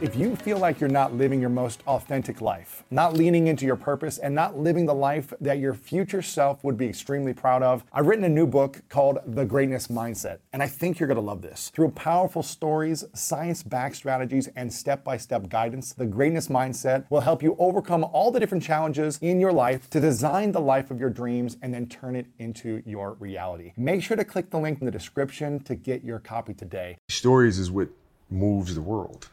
If you feel like you're not living your most authentic life, not leaning into your purpose, and not living the life that your future self would be extremely proud of, I've written a new book called The Greatness Mindset, and I think you're gonna love this. Through powerful stories, science backed strategies, and step by step guidance, The Greatness Mindset will help you overcome all the different challenges in your life to design the life of your dreams and then turn it into your reality. Make sure to click the link in the description to get your copy today. Stories is what moves the world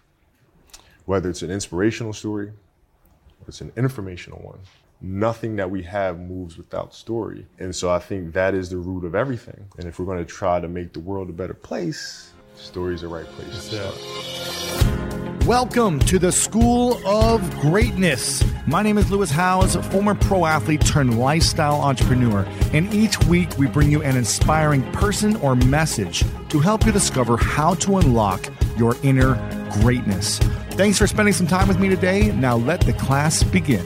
whether it's an inspirational story or it's an informational one. Nothing that we have moves without story. And so I think that is the root of everything. And if we're going to try to make the world a better place, story is the right place to start. Welcome to the School of Greatness. My name is Lewis Howes, former pro athlete turned lifestyle entrepreneur. And each week we bring you an inspiring person or message to help you discover how to unlock your inner greatness. Thanks for spending some time with me today. Now let the class begin.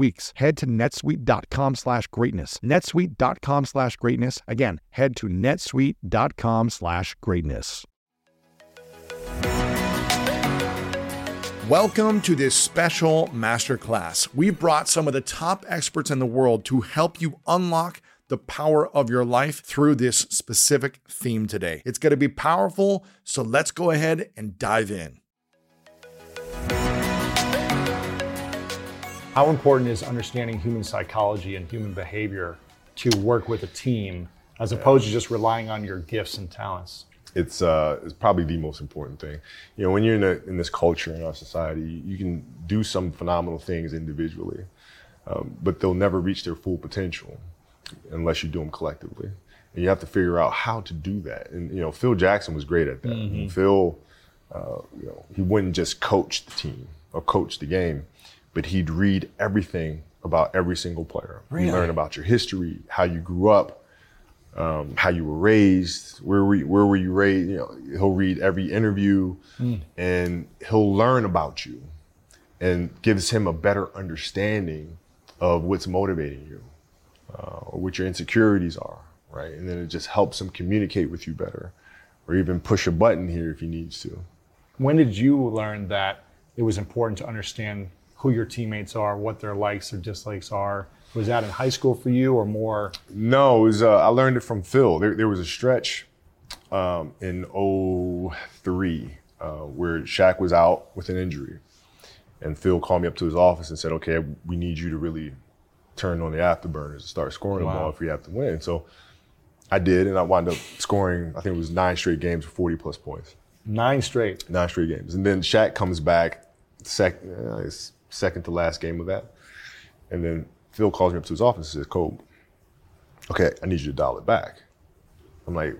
weeks. Head to netsuite.com slash greatness. netsuite.com slash greatness. Again, head to netsuite.com slash greatness. Welcome to this special masterclass. We've brought some of the top experts in the world to help you unlock the power of your life through this specific theme today. It's going to be powerful, so let's go ahead and dive in. How important is understanding human psychology and human behavior to work with a team as opposed to just relying on your gifts and talents? It's, uh, it's probably the most important thing. You know, when you're in, a, in this culture in our society, you can do some phenomenal things individually, um, but they'll never reach their full potential unless you do them collectively. And you have to figure out how to do that. And you know, Phil Jackson was great at that. Mm-hmm. Phil, uh, you know, he wouldn't just coach the team or coach the game, but he'd read everything about every single player. Really? You learn about your history, how you grew up, um, how you were raised, where were you, where were you raised? You know, he'll read every interview, and he'll learn about you, and gives him a better understanding of what's motivating you, uh, or what your insecurities are, right? And then it just helps him communicate with you better, or even push a button here if he needs to. When did you learn that it was important to understand who your teammates are, what their likes or dislikes are? Was that in high school for you or more? No, it was, uh, I learned it from Phil. There, there was a stretch um, in 03. uh, where Shaq was out with an injury, and Phil called me up to his office and said, "Okay, we need you to really turn on the afterburners and start scoring Wow. the ball if we have to win." So I did, and I wound up scoring. I think it was nine straight games for 40 plus points, Nine straight. nine straight games, and then Shaq comes back, sec, uh, second to last game of that, and then Phil calls me up to his office and says, "Kobe, okay, I need you to dial it back." I'm like,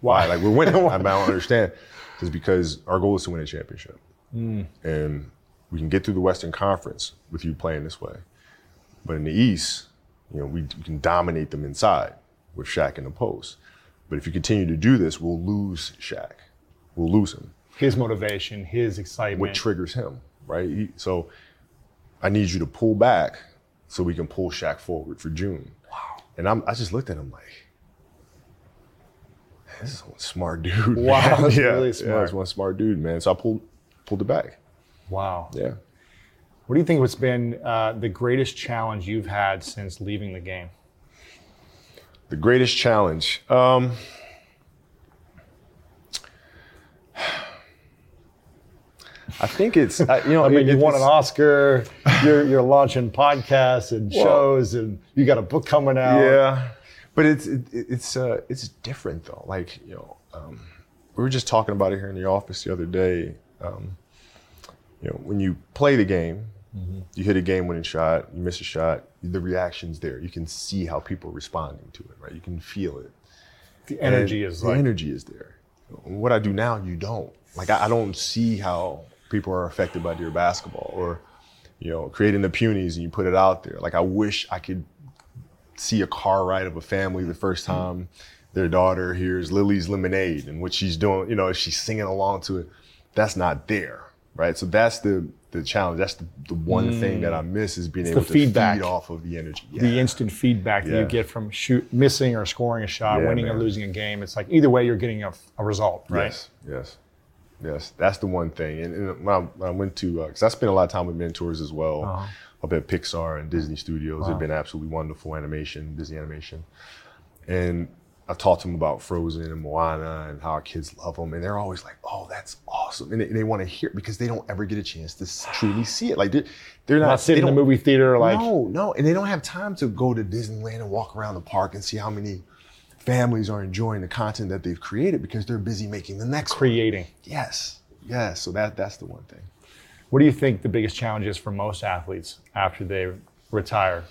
why? Like we're winning. I, don't understand. It's because our goal is to win a championship, mm. and we can get through the Western Conference with you playing this way. But in the East, you know, we, we can dominate them inside with Shaq in the post. But if you continue to do this, we'll lose Shaq. We'll lose him. His motivation, his excitement. What triggers him, right? So I need you to pull back so we can pull Shaq forward for June. Wow. And I'm, I just looked at him like, this is one smart dude. Wow, man. that's yeah, really Yeah, smart. one smart dude, man. So I pulled pulled it back. wow. Yeah. What do you think has been uh, the greatest challenge you've had since leaving the game? The greatest challenge. Um, I think it's I- you know I mean, you won an Oscar. You're you're launching podcasts and Well- shows, and you got a book coming out. Yeah, but it's it, it's uh, it's different though. Like you know, um, we were just talking about it here in the office the other day. Um, you know, when you play the game, you hit a game-winning shot, you miss a shot, the reaction's there. You can see how people are responding to it, right? You can feel it. The energy And is the like energy is there. What I do now, you don't. Like I, I don't see how people are affected by your basketball or, you know, creating the punies and you put it out there. Like I wish I could see a car ride of a family the first mm-hmm. time their daughter hears Lily's Lemonade and what she's doing, you know, if she's singing along to it. That's not there, right? So that's the the challenge. That's the, the one thing that I mm. miss is being It's able the to feedback. feed off of the energy. the instant feedback that you get from shoot missing or scoring a shot, Yeah, winning or losing a game. It's like either way, you're getting a, a result, right? Yes, yes, yes. That's the one thing. And, and when, I, when I went to, because I spent a lot of time with mentors as well, Uh-huh. up at Pixar and Disney Studios. They've been absolutely wonderful animation, Disney animation. And I taught them about Frozen and Moana and how our kids love them. And they're always like, oh, that's awesome. And they, they want to hear it because they don't ever get a chance to truly see it. Like they're, they're not, Not sitting they in the movie theater like no, no, and they don't have time to go to Disneyland and walk around the park and see how many families are enjoying the content that they've created because they're busy making the next one. creating. Yes, yes. So that that's the one thing. What do you think the biggest challenge is for most athletes after they retire?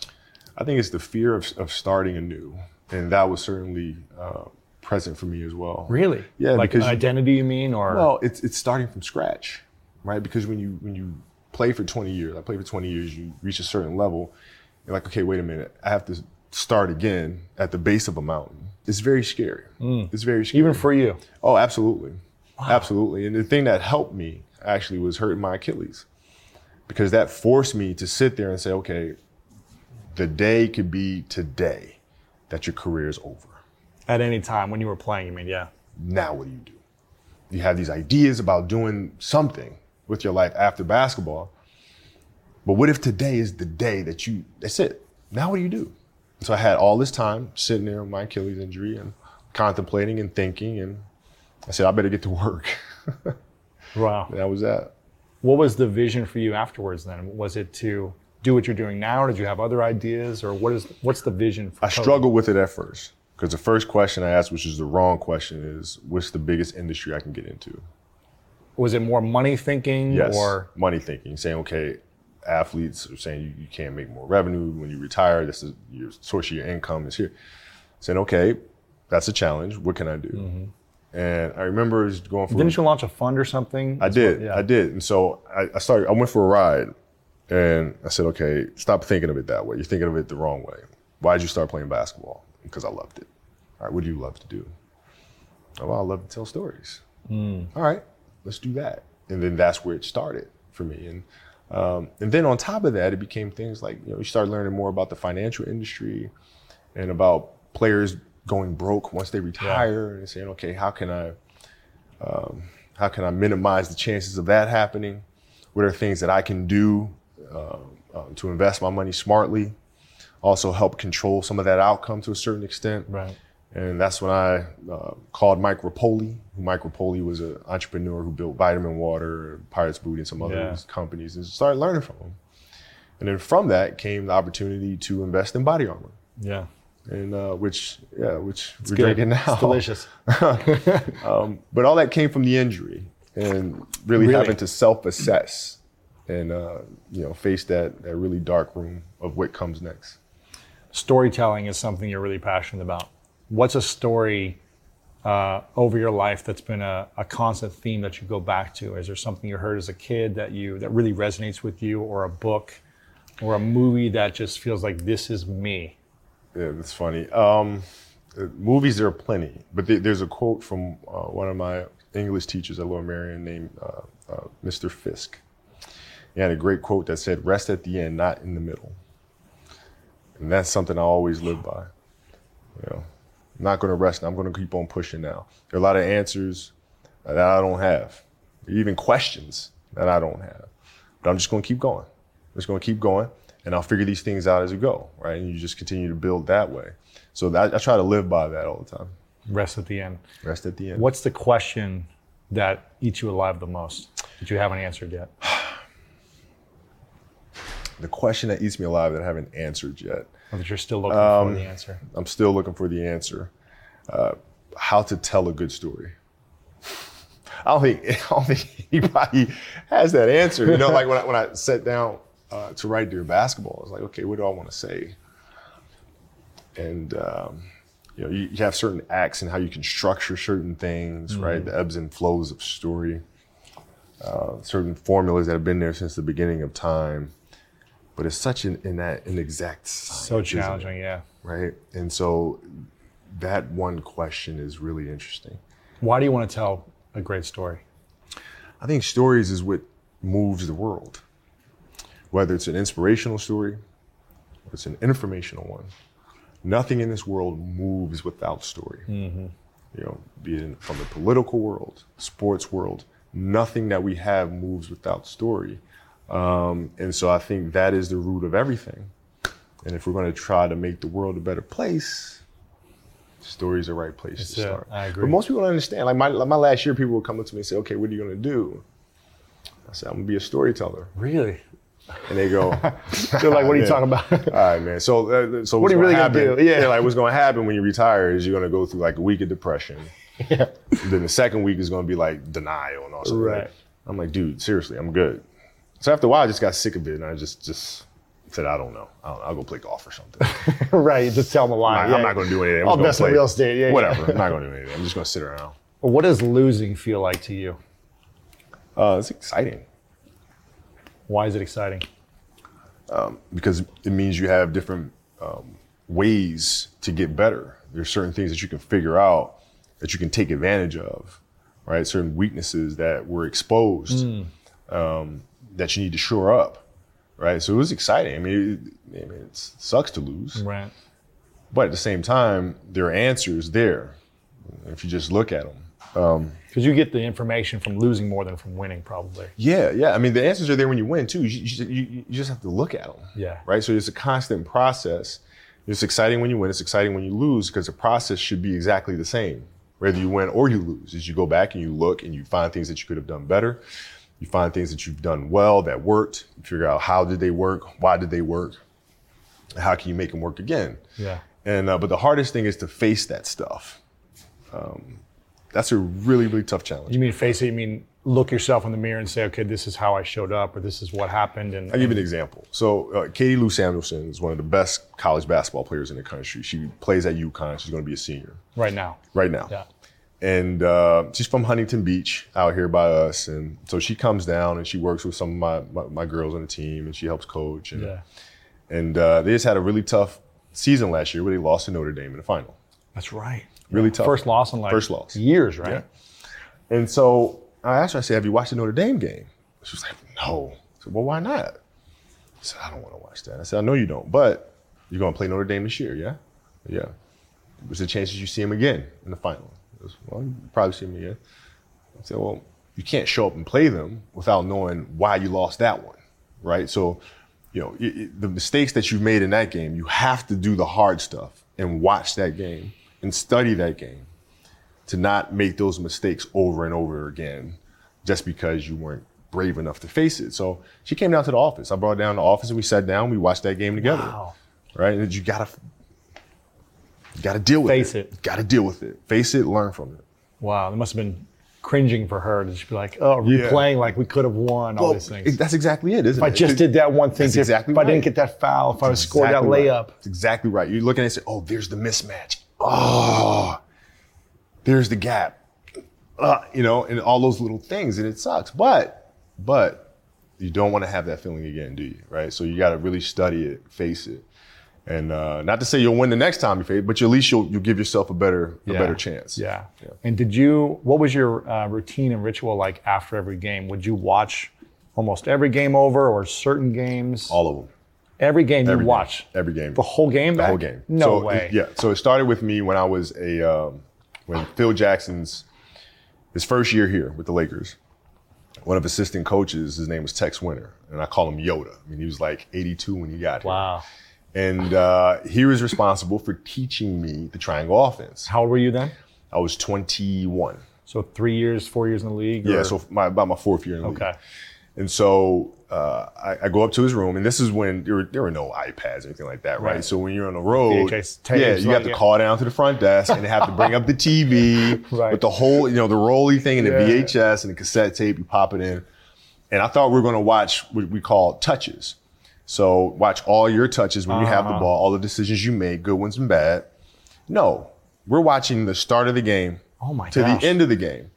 I think it's the fear of, of starting anew, and that was certainly uh, present for me as well. Really? Yeah, Like because- an identity, you mean, or Well, it's it's starting from scratch, right? Because when you when you play for 20 years, I played for 20 years, you reach a certain level, you're like, okay, wait a minute, I have to start again at the base of a mountain. It's very scary. Mm. It's very scary. even for you? Oh, absolutely. Absolutely. And the thing that helped me actually was hurting my Achilles because that forced me to sit there and say, okay, the day could be today that your career is over. At any time when you were playing, you mean, yeah. Now, what do you do? You have these ideas about doing something with your life after basketball. But what if today is the day that you, that's it? Now, what do you do? So I had all this time sitting there with my Achilles injury and contemplating and thinking. And I said, I better get to work. Wow. And that was that. What was the vision for you afterwards then? Was it to do what you're doing now, or did you have other ideas, or what is what's the vision for I Kobe? struggled with it at first because the first question I asked, which is the wrong question, is what's the biggest industry I can get into? Was it more money thinking Yes. or money thinking, saying, okay, athletes are saying you, you can't make more revenue when you retire. This is your source of your income is here. Saying, okay, that's a challenge. What can I do? Mm-hmm. And I remember going for didn't you launch a fund or something? I did. Yeah. I did. And so I, I started, I went for a ride and I said, okay, stop thinking of it that way. You're thinking of it the wrong way. Why did you start playing basketball? Because I loved it. All right, what do you love to do? Oh, well, I love to tell stories. Mm. All right, let's do that. And then that's where it started for me. And um, and then on top of that, it became things like you know you start learning more about the financial industry and about players going broke once they retire and saying, okay, how can I um, how can I minimize the chances of that happening? What are things that I can do uh, um, to invest my money smartly? Also help control some of that outcome to a certain extent. Right. And that's when I uh, called Mike Repole. Mike Repole was an entrepreneur who built Vitamin Water, Pirates Booty, and some other Yeah. companies, and started learning from him. And then from that came the opportunity to invest in BodyArmor, Yeah. and uh, which yeah, which we're Good. drinking now. It's delicious. But all that came from the injury and really, Really? having to self-assess and uh, you know face that that really dark room of what comes next. Storytelling is something you're really passionate about. What's a story uh, over your life that's been a, a constant theme that you go back to? Is there something you heard as a kid that you that really resonates with you, or a book, or a movie that just feels like this is me? Yeah, that's funny. Um, uh, movies there are plenty, but there- there's a quote from uh, one of my English teachers at Lower Merion named uh, uh, Mr. Fisk. He had a great quote that said, "Rest at the end, not in the middle," and that's something I always live by. I'm not going to rest. I'm going to keep on pushing now. There are a lot of answers that I don't have, even questions that I don't have, but I'm just going to keep going. I'm just going to keep going, and I'll figure these things out as we go, right? And you just continue to build that way. So that, I try to live by that all the time. Rest at the end. Rest at the end. What's the question that eats you alive the most that you haven't answered yet? The question that eats me alive that I haven't answered yet. That you're still looking for the answer? I'm still looking for the answer. Uh, how to tell a good story. I don't think I don't think anybody has that answer. You know, like when I, when I sat down uh, to write Dear Basketball, I was like, okay, what do I want to say? And um, you know, you, you have certain acts and how you can structure certain things, right? The ebbs and flows of story, uh, certain formulas that have been there since the beginning of time. But it's such an, in that uh, inexact science, So challenging, yeah. right? And so that one question is really interesting. Why do you want to tell a great story? I think stories is what moves the world. Whether it's an inspirational story or it's an informational one, nothing in this world moves without story. Mm-hmm. You know, be it from the political world, sports world, nothing that we have moves without story. Um, and so I think that is the root of everything. And if we're going to try to make the world a better place, story's the right place to start. I agree. But most people don't understand. Like my, like my last year, people would come up to me and say, "Okay, what are you going to do?" I said, "I'm going to be a storyteller." Really? And they go, They're like, what are you talking about? All right, man. So, uh, so What are you really gonna happen, do? Yeah. like what's going to happen when you retire is you're going to go through like a week of depression. yeah. then the second week is going to be like denial and all that. Right. I'm like, dude, seriously, I'm good. So after a while, I just got sick of it, and I just just said, I don't know. I'll, I'll go play golf or something. right. Just tell them a lie. I'm not going to do anything. I'm I'll just gonna invest in real estate. Yeah, yeah. Whatever. I'm not going to do anything. I'm just going to sit around. What does losing feel like to you? Uh, it's exciting. Why is it exciting? because it means you have different um, ways to get better. There's certain things that you can figure out that you can take advantage of, right? Certain weaknesses that were exposed um, that you need to shore up, right? So it was exciting. I mean, it, I mean, it sucks to lose, Right. but at the same time, there are answers there if you just look at them. Because you get the information from losing more than from winning, probably. Yeah, yeah. I mean, the answers are there when you win too. You, you, you, you just have to look at them. Yeah. Right. So it's a constant process. It's exciting when you win. It's exciting when you lose because the process should be exactly the same, whether you win or you lose. As you go back and you look and you find things that you could have done better. You find things that you've done well that worked. You figure out how did they work, why did they work, how can you make them work again. Yeah. And uh, but the hardest thing is to face that stuff. Um, that's a really really tough challenge. You mean face it? You mean look yourself in the mirror and say, okay, this is how I showed up, or this is what happened, and, I'll give you an example. So, uh, Katie Lou Samuelson is one of the best college basketball players in the country. She plays at UConn. She's going to be a senior right now. right now. Yeah. And uh, she's from Huntington Beach out here by us. And so she comes down and she works with some of my, my, my girls on the team and she helps coach. And, Yeah. and uh, they just had a really tough season last year where they lost to Notre Dame in the final. That's right. Really tough. First loss in like First loss. years, right? Yeah. And so I asked her, I said, Have you watched the Notre Dame game? She was like, No. I said, Well, why not? I said, I don't want to watch that. I said, I know you don't, but you're going to play Notre Dame this year, yeah? Yeah. What's the chances you see him again in the final? Goes, Well, you probably see me again. I said, Well, you can't show up and play them without knowing why you lost that one, right? So, you know, it, it- the mistakes that you've made in that game, you have to do the hard stuff and watch that game and study that game to not make those mistakes over and over again just because you weren't brave enough to face it. So she came down to the office. I brought her down to the office and we sat down. We watched that game together. Wow. Right? And you gotta, you gotta deal with it. Face it. it. Gotta deal with it. Face it. Learn from it. Wow, it must have been cringing for her to just be like, oh, Yeah. replaying like we could have won all these things. That's exactly it, isn't it? if I just did that one thing, That's exactly if I didn't get that foul, if I was scored that layup, Right. That's exactly right. You look at it and say, oh, there's the mismatch. Oh, there's the gap. Uh, you know, and all those little things, and it sucks. But, but you don't want to have that feeling again, do you? Right. So you got to really study it, face it, and uh, not to say you'll win the next time you face, it, but at least you'll you'll give yourself a better a better chance. Yeah. Yeah. And did you? What was your uh, routine and ritual like after every game? Would you watch almost every game over, or certain games? All of them. every game you Every game. watch. Every game. The whole game. The back? whole game. No so, way. Yeah. So it started with me when I was a um, when Phil Jackson's his first year here with the Lakers. One of assistant coaches, his name was Tex Winter, and I call him Yoda. I mean, he was like 82 when he got here. Wow. And uh, he was responsible for teaching me the triangle offense. How old were you then? I was 21. So three years, four years in the league. Yeah, or- so my, about my fourth year in the league. okay. And so uh, I, I go up to his room, and this is when there were, there were no iPads or anything like that, right? Right. So when you're on the road, tapes, yeah, you like, have to yeah. call down to the front desk and they have to bring up the TV Right. with the whole, you know, the rolly thing and the Yeah. VHS and the cassette tape. You pop it in, and I thought we were going to watch what we call touches. So watch all your touches when you have Uh-huh. the ball, all the decisions you make, good ones and bad. No, we're watching the start of the game Oh my to gosh. the end of the game,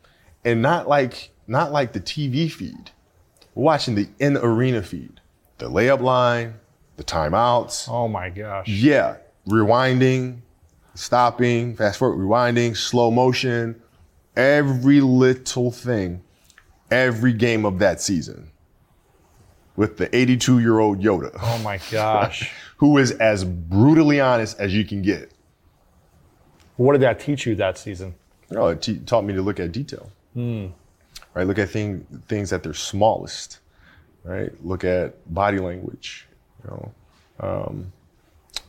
and not like not like the TV feed. We're watching the in arena feed, the layup line, the timeouts. Oh my gosh. Yeah, rewinding, stopping, fast forward, rewinding, slow motion, every little thing, every game of that season. With the 82 year old Yoda, Oh my gosh. who is as brutally honest as you can get. what did that teach you that season? No, it te- taught me to look at detail. Right, look at thing, things at their smallest. Right, look at body language. You know, um,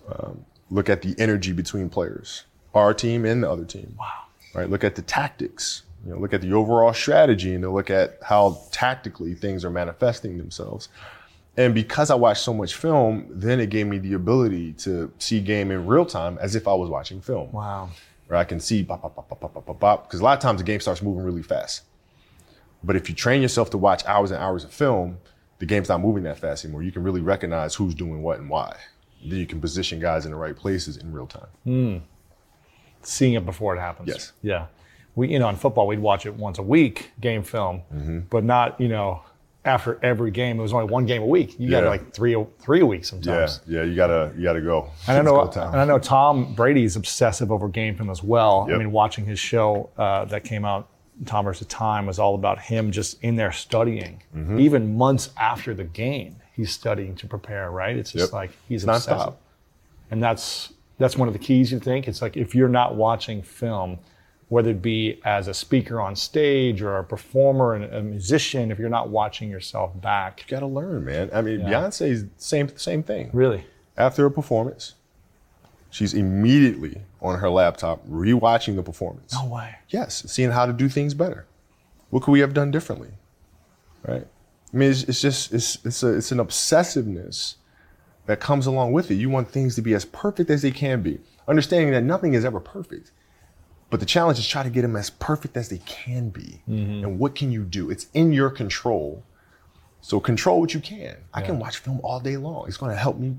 um, look at the energy between players, our team and the other team. Wow. Right, look at the tactics. You know, look at the overall strategy and then look at how tactically things are manifesting themselves. And because I watched so much film, then it gave me the ability to see game in real time as if I was watching film Wow. where I can see pop, pop, pop, pop, pop, pop, pop. Because a lot of times the game starts moving really fast. But if you train yourself to watch hours and hours of film, the game's not moving that fast anymore. You can really recognize who's doing what and why. Then you can position guys in the right places in real time. Hmm. Seeing it before it happens. Yes. Yeah. We, you know, in football, we'd watch it once a week, game film, Mm-hmm. but not, you know, after every game. It was only one game a week. You got like three, three a week Yeah, sometimes. yeah, you gotta, you gotta go. And I know, go and I know Tom Brady's obsessive over game film as well. I mean, watching his show uh, that came out, Tom versus Time, was all about him just in there studying, Mm-hmm. even months after the game. He's studying to prepare. Right? It's just Yep. like he's Nonstop. and that's that's one of the keys. You think it's like if you're not watching film, whether it be as a speaker on stage or a performer and a musician, if you're not watching yourself back, you gotta learn, man. I mean, Yeah. Beyonce's same, same thing. really, After a performance, she's immediately on her laptop rewatching the performance. no way. Yes, seeing how to do things better. What could we have done differently? Right? I mean, it's, it's just it's it's a it's an obsessiveness that comes along with it. You want things to be as perfect as they can be, understanding that nothing is ever perfect. But the challenge is try to get them as perfect as they can be. Mm-hmm. And what can you do? It's in your control. So control what you can. I can watch film all day long. It's going to help me.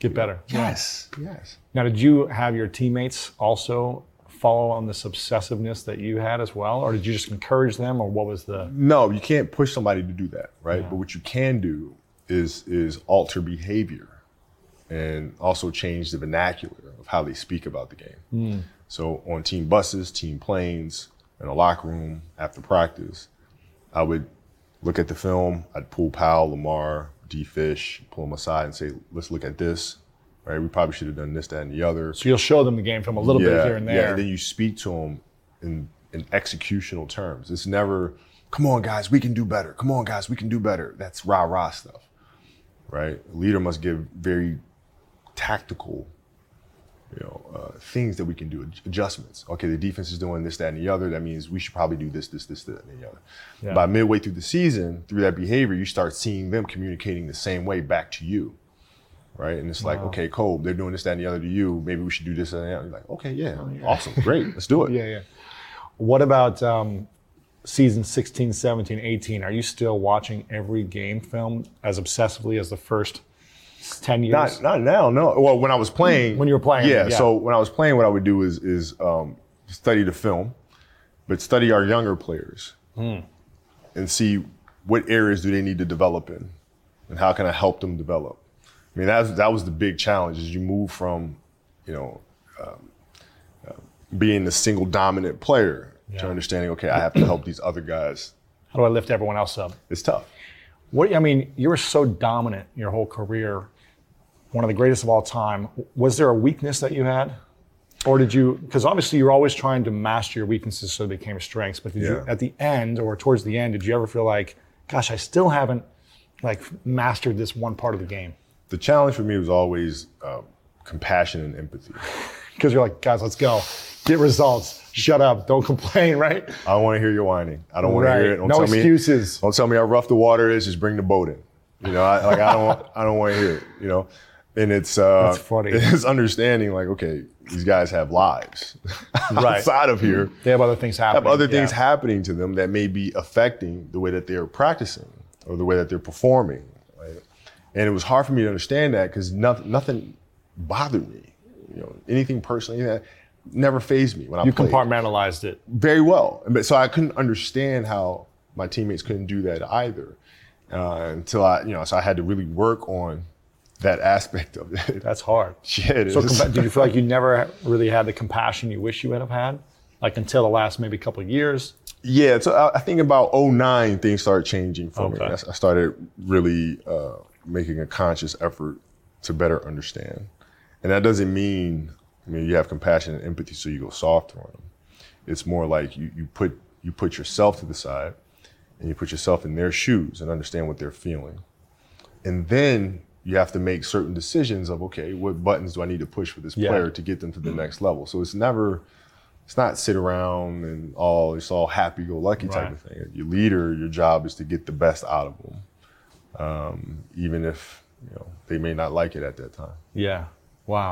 Get better. Yes, yes. Now, did you have your teammates also follow on this obsessiveness that you had as well, or did you just encourage them, or what was the? No, you can't push somebody to do that, right? But what you can do is is alter behavior and also change the vernacular of how they speak about the game. Hmm. So on team buses, team planes, in a locker room after practice, I would look at the film. I'd pull Pau, Lamar, D. Fish, pull them aside and say, "Let's look at this." Right? We probably should have done this, that, and the other. So you'll show them the game from a little bit here and Yeah, there. and then you speak to them in, in executional terms. It's never, come on, guys, we can do better. Come on, guys, we can do better. That's rah rah stuff, right? A leader must give very tactical you know, uh, things that we can do, adjustments. Okay, the defense is doing this, that, and the other. That means we should probably do this, this, this, that, and the other. Yeah. By midway through the season, through that behavior, you start seeing them communicating the same way back to you, right? And it's like, okay, Cole, they're doing this, that, and the other to you. Maybe we should do this and that. You're like, okay, yeah, awesome, great, let's do it. Yeah, yeah. What about um, season 16, 17, 18? Are you still watching every game film as obsessively as the first 10 years? Not, not now, no. Well, when I was playing, When you were playing, yeah. yeah. So when I was playing, what I would do is is um, study the film, but study our younger players Hmm. and see what areas do they need to develop in, and how can I help them develop. I mean, that was, that was the big challenge. Is you move from, you know, um, uh, being the single dominant player Yeah. to understanding. Okay, I have to help these other guys. How do I lift everyone else up? It's tough. What I mean, you were so dominant your whole career, one of the greatest of all time. Was there a weakness that you had, or did you? Because obviously you're always trying to master your weaknesses so they became strengths. But did you, at the end or towards the end, did you ever feel like, gosh, I still haven't like mastered this one part of the game? The challenge for me was always um, compassion and empathy. Because you're like, guys, let's go, get results. Shut up, don't complain, right? I don't want to hear your whining. I don't want to hear it. Don't no tell me- excuses. Don't tell me how rough the water is. Just bring the boat in. You know, I, like I don't, I don't want to hear it. You know, and it's uh. It's understanding like, okay, these guys have lives Right. outside of here. They have other things happening. Have other things yeah. happening to them that may be affecting the way that they're practicing or the way that they're performing. Right? And it was hard for me to understand that because nothing, nothing bothered me. You know, anything personally that never phased me when I You played compartmentalized it. very well. But so I couldn't understand how my teammates couldn't do that either uh, until I, you know, so I had to really work on that aspect of it. That's hard. Yeah, it So, compa- did you feel like you never really had the compassion you wish you would have had, like until the last maybe couple of years? Yeah, so I, I think about 09, things started changing for me. I, I started really uh, making a conscious effort to better understand. And that doesn't mean, I mean, you have compassion and empathy, so you go soft on them. It's more like you, you put you put yourself to the side and you put yourself in their shoes and understand what they're feeling. And then you have to make certain decisions of, okay, what buttons do I need to push for this Yeah. player to get them to the next level? So it's never, it's not sit around and all it's all happy go lucky type of thing. Your leader, your job is to get the best out of them, um, even if you know they may not like it at that time. Yeah. Wow.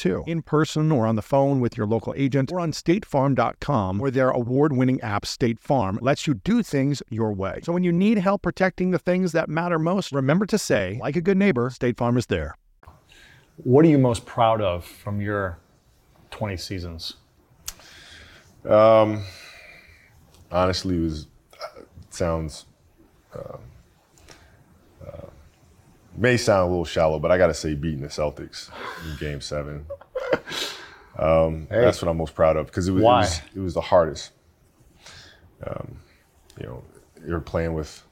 too, in person or on the phone with your local agent or on statefarm.com, where their award winning app, State Farm, lets you do things your way. So when you need help protecting the things that matter most, remember to say, like a good neighbor, State Farm is there. What are you most proud of from your 20 seasons? Um, honestly, it was uh, sounds uh, uh, may sound a little shallow, but I got to say beating the Celtics in Game Seven. Um, Hey. That's what I'm most proud of because it was, it was it was the hardest. Um, you know, you're playing with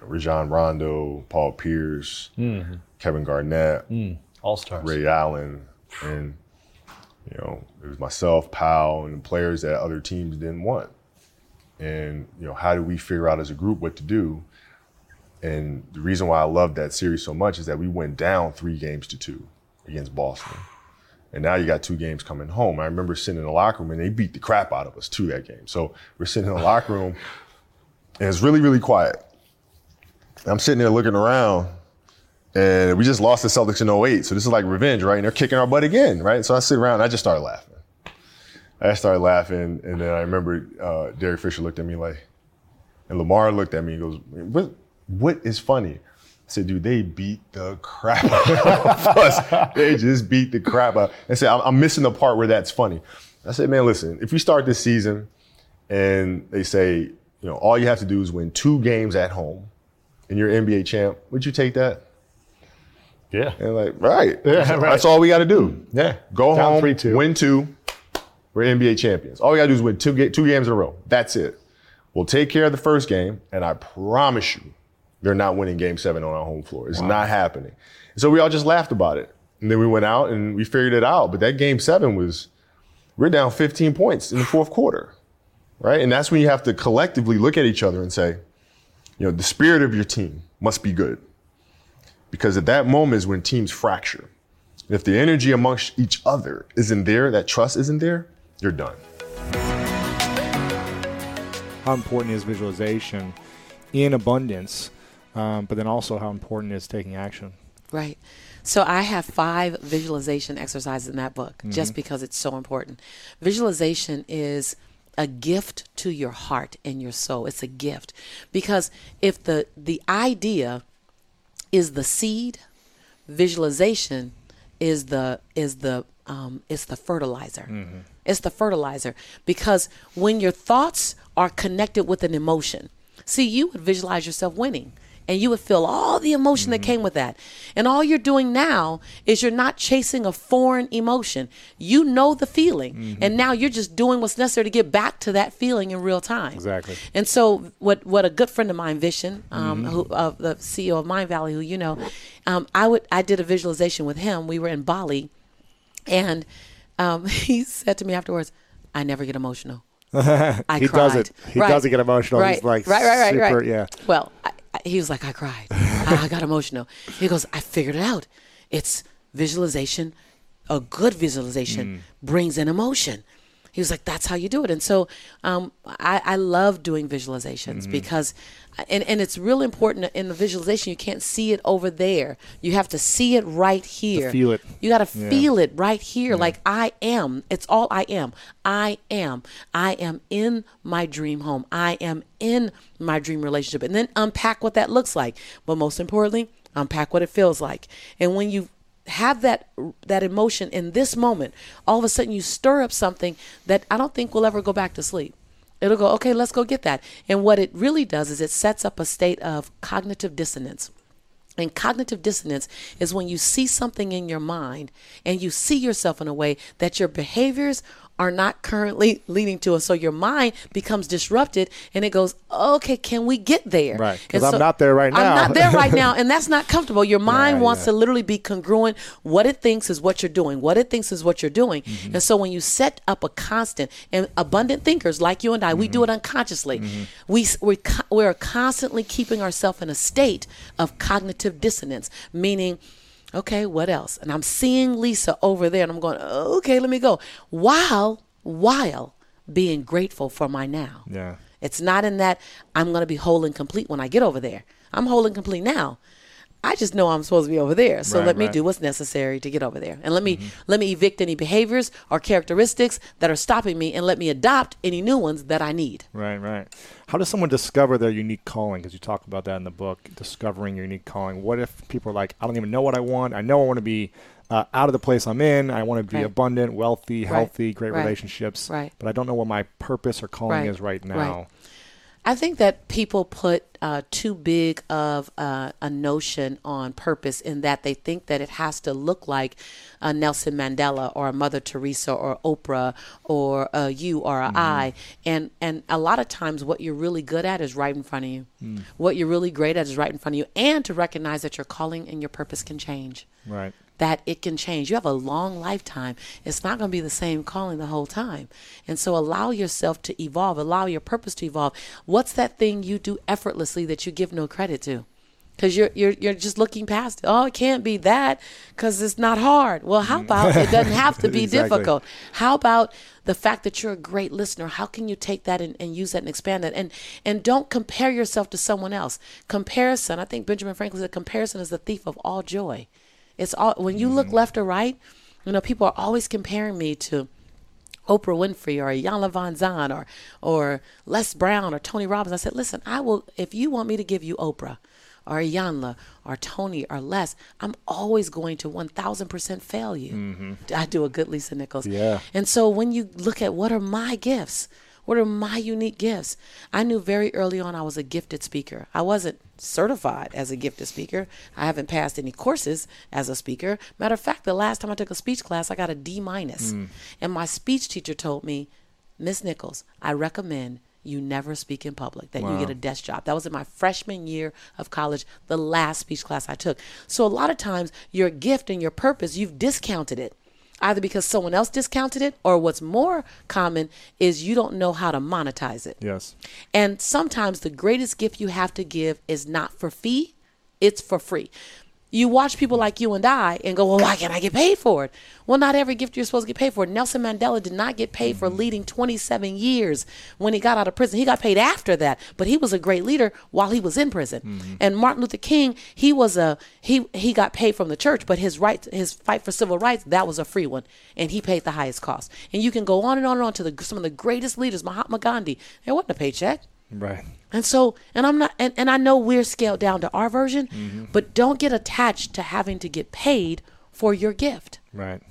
Rajon Rondo, Paul Pierce, Mm-hmm. Kevin Garnett, All stars. Ray Allen, and you know it was myself, Pau, and players that other teams didn't want. And you know, how do we figure out as a group what to do? And the reason why I love that series so much is that we went down three games to two against Boston. And now you got two games coming home. I remember sitting in the locker room and they beat the crap out of us too that game. So we're sitting in the locker room and it's really, really quiet. I'm sitting there looking around and we just lost the Celtics in 08. So this is like revenge, right? And they're kicking our butt again, right? So I sit around and I just started laughing. I started laughing, and then I remember uh, Derek Fisher looked at me like, and Lamar looked at me and goes, "What? What is funny?" I said, "Dude, they beat the crap out of us. They just beat the crap out." I said, I'm, "I'm missing the part where that's funny." I said, "Man, listen, if we start this season, and they say, you know, all you have to do is win two games at home, and you're NBA champ, would you take that?" Yeah. And like, right, Yeah, right. that's all we got to do. Yeah. Go Down home, 3-2. win two. We're NBA champions. All we gotta do is win two, two games in a row. That's it. We'll take care of the first game, and I promise you, they're not winning game seven on our home floor. It's not happening. So we all just laughed about it. And then we went out and we figured it out. But that game seven was, we're down 15 points in the fourth quarter, right? And that's when you have to collectively look at each other and say, you know, the spirit of your team must be good. Because at that moment is when teams fracture. If the energy amongst each other isn't there, that trust isn't there, you're done. how important is visualization in abundance, um, but then also how important is taking action. Right. So I have five visualization exercises in that book just because it's so important. Visualization is a gift to your heart and your soul. It's a gift because if the the idea is the seed, visualization is the is the um, it's the fertilizer. It's the fertilizer because when your thoughts are connected with an emotion, see, you would visualize yourself winning. And you would feel all the emotion that came with that. And all you're doing now is you're not chasing a foreign emotion. You know the feeling. And now you're just doing what's necessary to get back to that feeling in real time. Exactly. And so, what what a good friend of mine, Vishen, um, who of the CEO of Mindvalley, who you know, um, I would I did a visualization with him. We were in Bali, and um, he said to me afterwards, "I never get emotional." I He cried. doesn't. He doesn't get emotional. He's Right. like right, right, right, super- right. yeah. Well, he was like, I cried. I, got emotional. He goes, I figured it out. It's visualization. A good visualization mm. brings in emotion. He was like, that's how you do it. And so um, I, I love doing visualizations because, and, and it's real important in the visualization, you can't see it over there. You have to see it right here. feel it. You got to feel it right here. Like I am. It's all I am. I am. I am in my dream home. I am in my dream relationship. And then unpack what that looks like. But most importantly, unpack what it feels like. And when you have that that emotion in this moment, all of a sudden you stir up something that I don't think will ever go back to sleep. It'll go, okay, let's go get that. And what it really does is it sets up a state of cognitive dissonance. And cognitive dissonance is when you see something in your mind and you see yourself in a way that your behaviors are not currently leading to. And so your mind becomes disrupted and it goes, okay, can we get there? Right, 'cause And I'm not there right now. I'm not there right now. And that's not comfortable. Your mind wants yeah. to literally be congruent. What it thinks is what you're doing. What it thinks is what you're doing. Mm-hmm. And so when you set up a constant and abundant thinkers like you and I, we Mm-hmm. do it unconsciously. We we co- we're constantly keeping ourselves in a state of cognitive dissonance, meaning. Okay, what else? And I'm seeing Lisa over there, and I'm going, okay, let me go. While, while being grateful for my now. Yeah. It's not in that I'm going to be whole and complete when I get over there. I'm whole and complete now. I just know I'm supposed to be over there. So Right, let me right. do what's necessary to get over there. And let me let me evict any behaviors or characteristics that are stopping me and let me adopt any new ones that I need. Right, right. How does someone discover their unique calling? Because you talk about that in the book, discovering your unique calling. What if people are like, I don't even know what I want. I know I want to be uh, out of the place I'm in. I want to be Right. abundant, wealthy, healthy, great relationships. Right. But I don't know what my purpose or calling Right. is right Right. now. I think that people put uh, too big of uh, a notion on purpose in that they think that it has to look like a Nelson Mandela or a Mother Teresa or Oprah or a you or I. And and a lot of times, what you're really good at is right in front of you. What you're really great at is right in front of you, and to recognize that your calling and your purpose can change Right. That it can change. You have a long lifetime. It's not going to be the same calling the whole time. And so allow yourself to evolve, allow your purpose to evolve. What's that thing you do effortlessly that you give no credit to? Cuz you're you're you're just looking past it. Oh, it can't be that cuz it's not hard. Well, how mm. about it doesn't have to be Exactly. difficult? How about the fact that you're a great listener? How can you take that and, and use that and expand that? And and don't compare yourself to someone else. Comparison, I think Benjamin Franklin said comparison is the thief of all joy. It's all when you look mm-hmm. left or right, you know, people are always comparing me to Oprah Winfrey or Iyanla Vanzant or or Les Brown or Tony Robbins. I said, listen, I will if you want me to give you Oprah or Iyanla or Tony or Les, I'm always going to 1000% fail you. Mm-hmm. I do a good Lisa Nichols. Yeah. And so when you look at what are my gifts, what are my unique gifts? I knew very early on I was a gifted speaker. I wasn't certified as a gifted speaker. I haven't passed any courses as a speaker. Matter of fact, the last time I took a speech class, I got a D minus. Hmm. And my speech teacher told me, Miss Nichols, I recommend you never speak in public, that you get a desk job. That was in my freshman year of college, the last speech class I took. So a lot of times your gift and your purpose, you've discounted it either because someone else discounted it or what's more common is you don't know how to monetize it. Yes. And sometimes the greatest gift you have to give is not for fee, it's for free. You watch people like you and I and go, well, why can't I get paid for it? Well, not every gift you're supposed to get paid for. Nelson Mandela did not get paid for mm-hmm. leading 27 years when he got out of prison. He got paid after that, but he was a great leader while he was in prison. Mm-hmm. And Martin Luther King, he was a he he got paid from the church, but his right his fight for civil rights that was a free one, and he paid the highest cost. And you can go on and on and on to the some of the greatest leaders, Mahatma Gandhi. There wasn't a paycheck. Right. And so, and I'm not, and, and I know we're scaled down to our version, mm-hmm. but don't get attached to having to get paid for your gift. Right.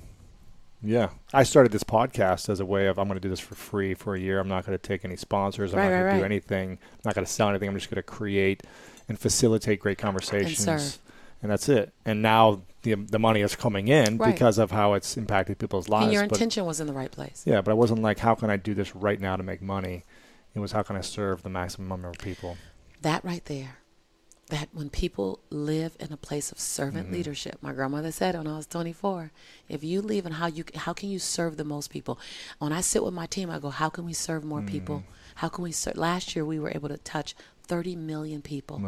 Yeah. I started this podcast as a way of I'm going to do this for free for a year. I'm not going to take any sponsors. I'm Right, not going right, to do right. anything. I'm not going to sell anything. I'm just going to create and facilitate great conversations. serve. And that's it. And now the the money is coming in because of how it's impacted people's lives. and your but- intention was in the right place. yeah, but I wasn't like, how can I do this right now to make money? It was how can I serve the maximum number of people? That right there, that when people live in a place of servant mm-hmm. leadership, my grandmother said when I was 24, if you live in how you how can you serve the most people? When I sit with my team, I go, how can we serve more people? Mm-hmm. How can we serve? Last year we were able to touch 30 million people.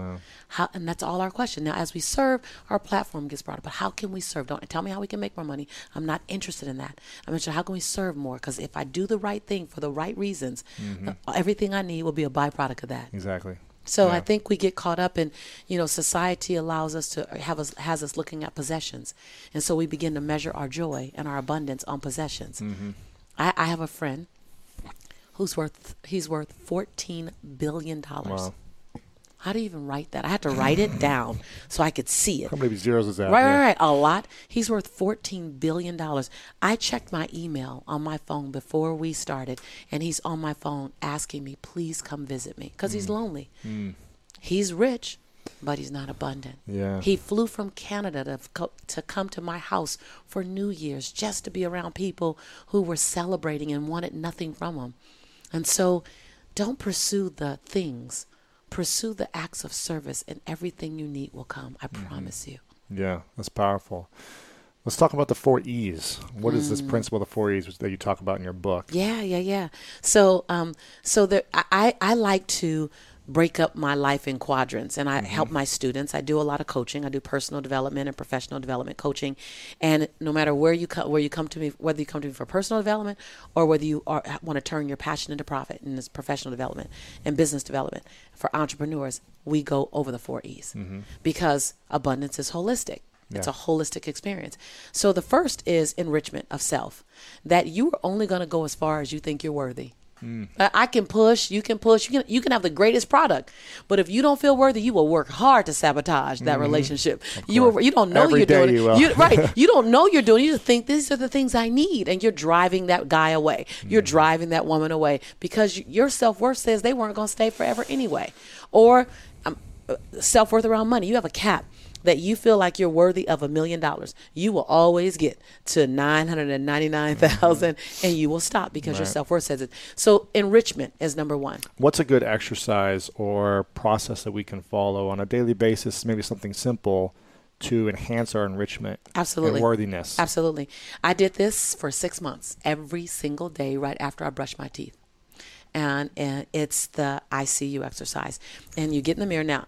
How, and that's all our question. Now, as we serve, our platform gets brought up. But how can we serve? Don't tell me how we can make more money. I'm not interested in that. I'm interested how can we serve more? Because if I do the right thing for the right reasons, the- everything I need will be a byproduct of that. Exactly. So I think we get caught up in, you know, society allows us to have us has us looking at possessions, and so we begin to measure our joy and our abundance on possessions. Mm-hmm. I, I have a friend who's worth he's worth fourteen billion dollars. Wow. How do you even write that? I had to write it down so I could see it. How many zeros is that? Right, Yeah. right, right. A lot. He's worth fourteen billion dollars. I checked my email on my phone before we started, and he's on my phone asking me, "Please come visit me," because Mm. he's lonely. He's rich, but he's not abundant. Yeah. He flew from Canada to co- to come to my house for New Year's just to be around people who were celebrating and wanted nothing from him. And so, don't pursue the things. Pursue the acts of service, and everything you need will come. I Mm-hmm. promise you. Yeah, that's powerful. Let's talk about the four E's. What is this Mm. principle of the four E's that you talk about in your book? Yeah, yeah, yeah. So, um, so there, I, I I like to break up my life in quadrants and I mm-hmm. help my students. I do a lot of coaching. I do personal development and professional development coaching. And no matter where you come, where you come to me, whether you come to me for personal development or whether you are, want to turn your passion into profit in this professional development and business development for entrepreneurs, we go over the four E's mm-hmm. because abundance is holistic. It's a holistic experience. So the first is enrichment of self, that you are only going to go as far as you think you're worthy. I I can push, you can push, you can you can have the greatest product, but if you don't feel worthy, you will work hard to sabotage that mm-hmm. relationship. You will, you don't know Every you're doing you it. You, right? You don't know you're doing. it. You just think these are the things I need, and you're driving that guy away. You're mm-hmm. driving that woman away because your self worth says they weren't going to stay forever anyway, or um, uh, self worth around money. You have a cap that you feel like you're worthy of a million dollars. You will always get to mm-hmm. nine hundred and ninety nine thousand, and you will stop because your self worth says it. So enrichment is number one. What's a good exercise or process that we can follow on a daily basis? Maybe something simple to enhance our enrichment Absolutely. and worthiness. Absolutely. I did this for six months, every single day right after I brushed my teeth. And, and it's the ICU exercise. And you get in the mirror now.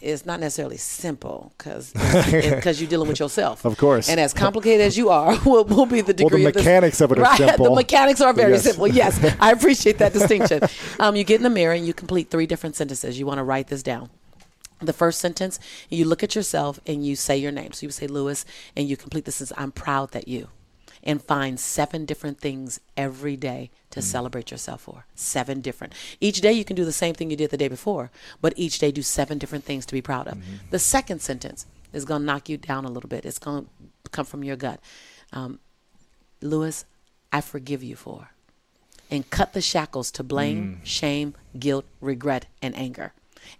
It, it's not necessarily simple because because you're dealing with yourself, Of course. And as complicated as you are, will, will be the degree. Well, the degree. of this- mechanics of it are right, simple. The mechanics are very Yes. simple. Yes, I appreciate that distinction. Um, you get in the mirror and you complete three different sentences. You want to write this down the first sentence, you look at yourself and you say your name. So you say Lewis, and you complete this as I'm proud that you. And find seven different things every day to mm. celebrate yourself for. Seven different. Each day you can do the same thing you did the day before, but each day do seven different things to be proud of. Mm-hmm. The second sentence is going to knock you down a little bit. It's going to come from your gut. Um, Lewis, I forgive you for. And cut the shackles to blame, mm. shame, guilt, regret, and anger.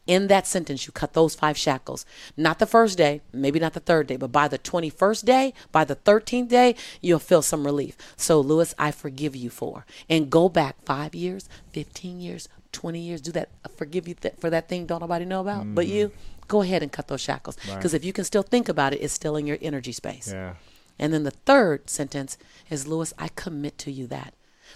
In that sentence, you cut those five shackles. Not the first day, maybe not the third day, but by the 21st day, by the 13th day, you'll feel some relief. So, Lewis, I forgive you for. And go back five years, 15 years, 20 years. Do that. I forgive you th- for that thing don't nobody know about but mm-hmm. you. Go ahead and cut those shackles. Because if you can still think about it, it's still in your energy space. Yeah. And then the third sentence is Lewis, I commit to you that.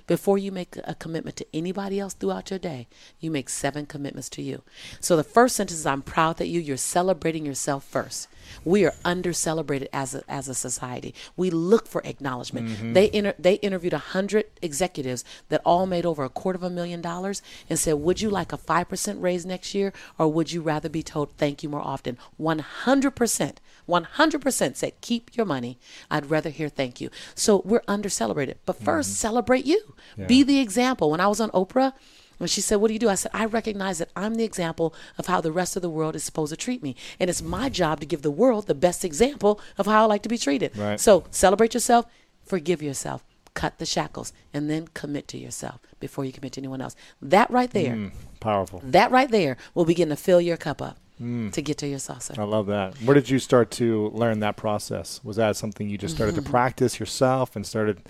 Before you make a commitment to anybody else throughout your day, you make seven commitments to you. So the first sentence is I'm proud that you, you're celebrating yourself first. We are under celebrated as a, as a society. We look for acknowledgment. They mm-hmm. inter- they interviewed 100 executives that all made over a quarter of a million dollars and said, Would you like a 5% raise next year or would you rather be told thank you more often? 100%. 100% said, keep your money. I'd rather hear thank you. So we're under celebrated. But 1st mm-hmm. celebrate you. Be the example. When I was on Oprah, when she said, What do you do? I said, I recognize that I'm the example of how the rest of the world is supposed to treat me. And it's my job to give the world the best example of how I like to be treated. Right. So celebrate yourself, forgive yourself, cut the shackles, and then commit to yourself before you commit to anyone else. That right there, mm, Powerful. that right there will begin to fill your cup up mm. to get to your saucer. I love that. Where did you start to learn that process? Was that something you just mm-hmm. started to practice yourself and started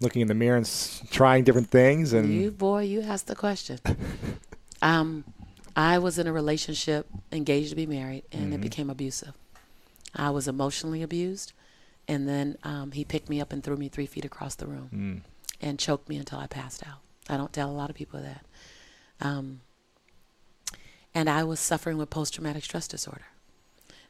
looking in the mirror and s- trying different things? And You boy, you asked the question. um, I was in a relationship, engaged to be married, and it became abusive. I was emotionally abused, and then um, he picked me up and threw me three feet across the room, and choked me until I passed out. I don't tell a lot of people that. Um, and I was suffering with post traumatic stress disorder.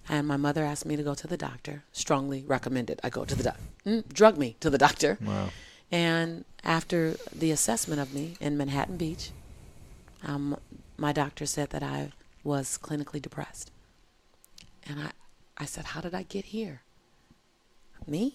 And my mother asked me to go to the doctor, strongly recommended I go to the doctor, mm, drug me to the doctor. wow. And after the assessment of me in Manhattan Beach, um, my doctor said that I was clinically depressed. And I, I said, How did I get here? Me?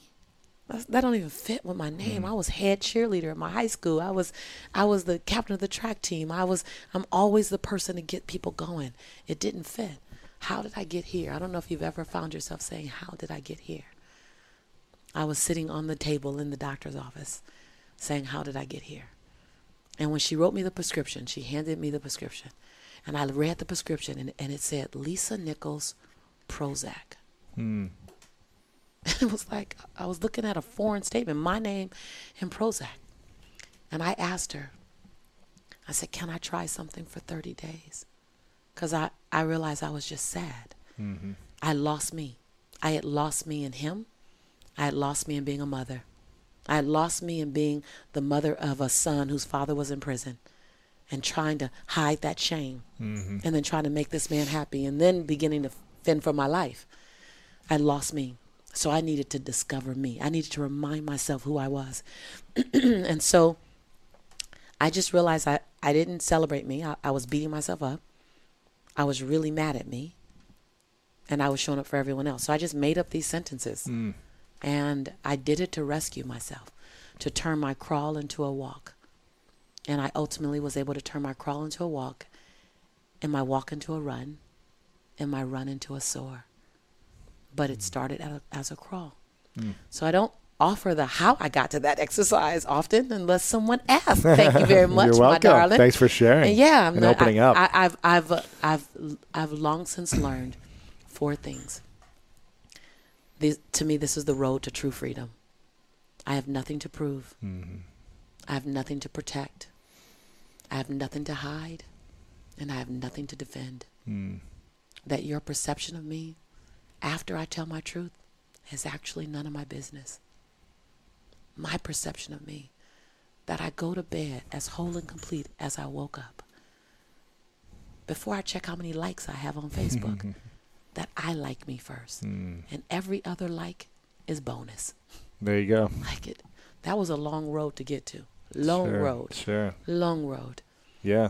That don't even fit with my name. I was head cheerleader at my high school. I was, I was the captain of the track team. I was, I'm always the person to get people going. It didn't fit. How did I get here? I don't know if you've ever found yourself saying, "How did I get here?" I was sitting on the table in the doctor's office saying, How did I get here? And when she wrote me the prescription, she handed me the prescription. And I read the prescription and, and it said Lisa Nichols Prozac. Hmm. it was like I was looking at a foreign statement, my name and Prozac. And I asked her, I said, Can I try something for 30 days? Because I, I realized I was just sad. Mm-hmm. I lost me. I had lost me in him. I had lost me in being a mother. I had lost me in being the mother of a son whose father was in prison. and trying to hide that shame mm-hmm. and then trying to make this man happy and then beginning to fend for my life. I lost me. So I needed to discover me. I needed to remind myself who I was. and so I just realized I, I didn't celebrate me. I, I was beating myself up. I was really mad at me. And I was showing up for everyone else. So I just made up these sentences. Mm. And I did it to rescue myself, to turn my crawl into a walk. And I ultimately was able to turn my crawl into a walk, and my walk into a run, and my run into a soar. But it started at a, as a crawl. Hmm. So I don't offer the how I got to that exercise often unless someone asks. Thank you very much, You're my welcome. darling. Thanks for sharing And yeah, I'm and not- opening I, up. I, I've I've I've I've long since learned four things. These, to me, this is the road to true freedom. I have nothing to prove. Mm-hmm. I have nothing to protect. I have nothing to hide, and I have nothing to defend. Mm. That your perception of me, after I tell my truth, is actually none of my business. My perception of me, that I go to bed as whole and complete as I woke up. Before I check how many likes I have on Facebook, that I like me first. Mm. And every other like is bonus. There you go. Like it. That was a long road to get to. Long Sure, road. Sure. Long road. Yeah.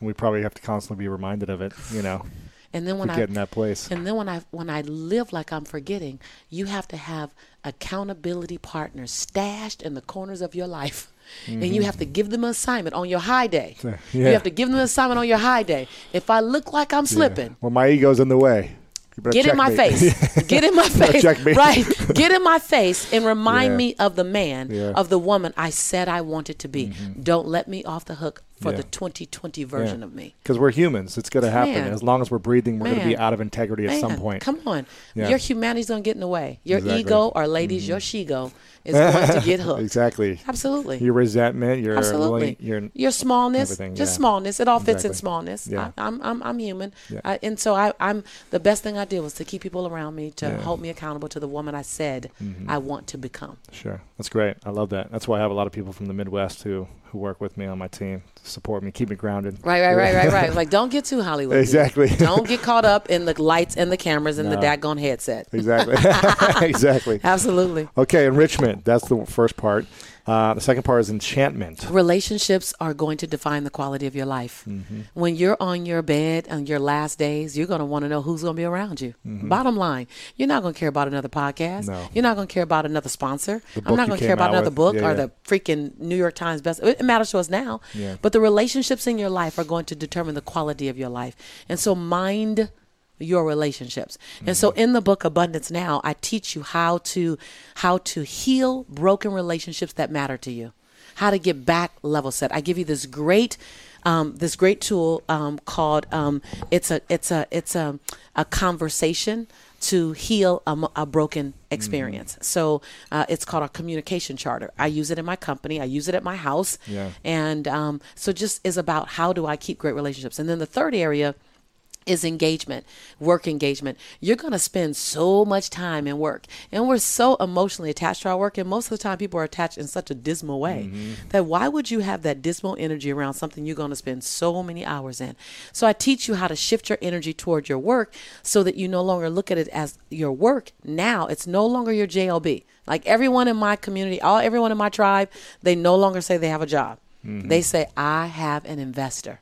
And we probably have to constantly be reminded of it, you know, And then when I get in that place. And then when I when I live like I'm forgetting, you have to have accountability partners stashed in the corners of your life. And you have to give them an assignment on your high day. Yeah. You Mm-hmm. Have to give them an assignment on your high day. If I look like I'm slipping, Well, my ego's in the way. Get in my me. face. get in my face. Right. Get in my face and remind Yeah. me of the man, Yeah. of the woman I said I wanted to be. Don't let me off the hook for Yeah. the 2020 version Yeah. of me. Because we're humans. It's going to happen. Man. As long as we're breathing, we're going to be out of integrity at some point. Come on. Yeah. Your humanity's going to get in the way. Your Exactly. Mm-hmm. ego, or ladies, your she-go is going to get hooked. exactly. Absolutely. Your resentment, your Absolutely. your Your smallness, just smallness. It all fits in smallness. Yeah. I, I'm, I'm, I'm human. I, and so I, I'm the best thing I did was to keep people around me to. Mm-hmm. hold me accountable to the woman I said I want to become. Sure, that's great. I love that. That's why I have a lot of people from the Midwest who who work with me on my team, support me, keep me grounded. Right, right, right, right, right. Like, don't get too Hollywood. dude. Exactly. don't get caught up in the lights and the cameras and the No. daggone headset. Exactly. exactly. Absolutely. Okay, enrichment. That's the first part. Uh, the second part is enchantment. relationships are going to define the quality of your life. Mm-hmm. When you're on your bed on your last days, you're going to want to know who's going to be around you. Bottom line, you're not going to care about another podcast. Mm-hmm. No. You're not going to care about another sponsor. I'm not going to care about another with. book Yeah, or yeah. the freaking New York Times best. It matters to us now. Yeah. But the relationships in your life are going to determine the quality of your life. And so mind your relationships. And so Mm-hmm. in the book Abundance Now, I teach you how to how to heal broken relationships that matter to you. How to get back level set. I give you this great um, this great tool um, called um, it's a it's a it's a a conversation to heal a, a broken experience. So uh, it's called a communication charter. I use it in my company. I use it at my house. Yeah. And um, so just is about how do I keep great relationships. And then the third area is engagement, work engagement. You're going to spend so much time in work. And we're so emotionally attached to our work. And most of the time, people are attached in such a dismal way mm-hmm. that why would you have that dismal energy around something you're going to spend so many hours in? So I teach you how to shift your energy toward your work so that you no longer look at it as your work. Now it's no longer your JLB. Like everyone in my community, all everyone in my tribe, they no longer say they have a job. Mm-hmm. They say, I have an investor.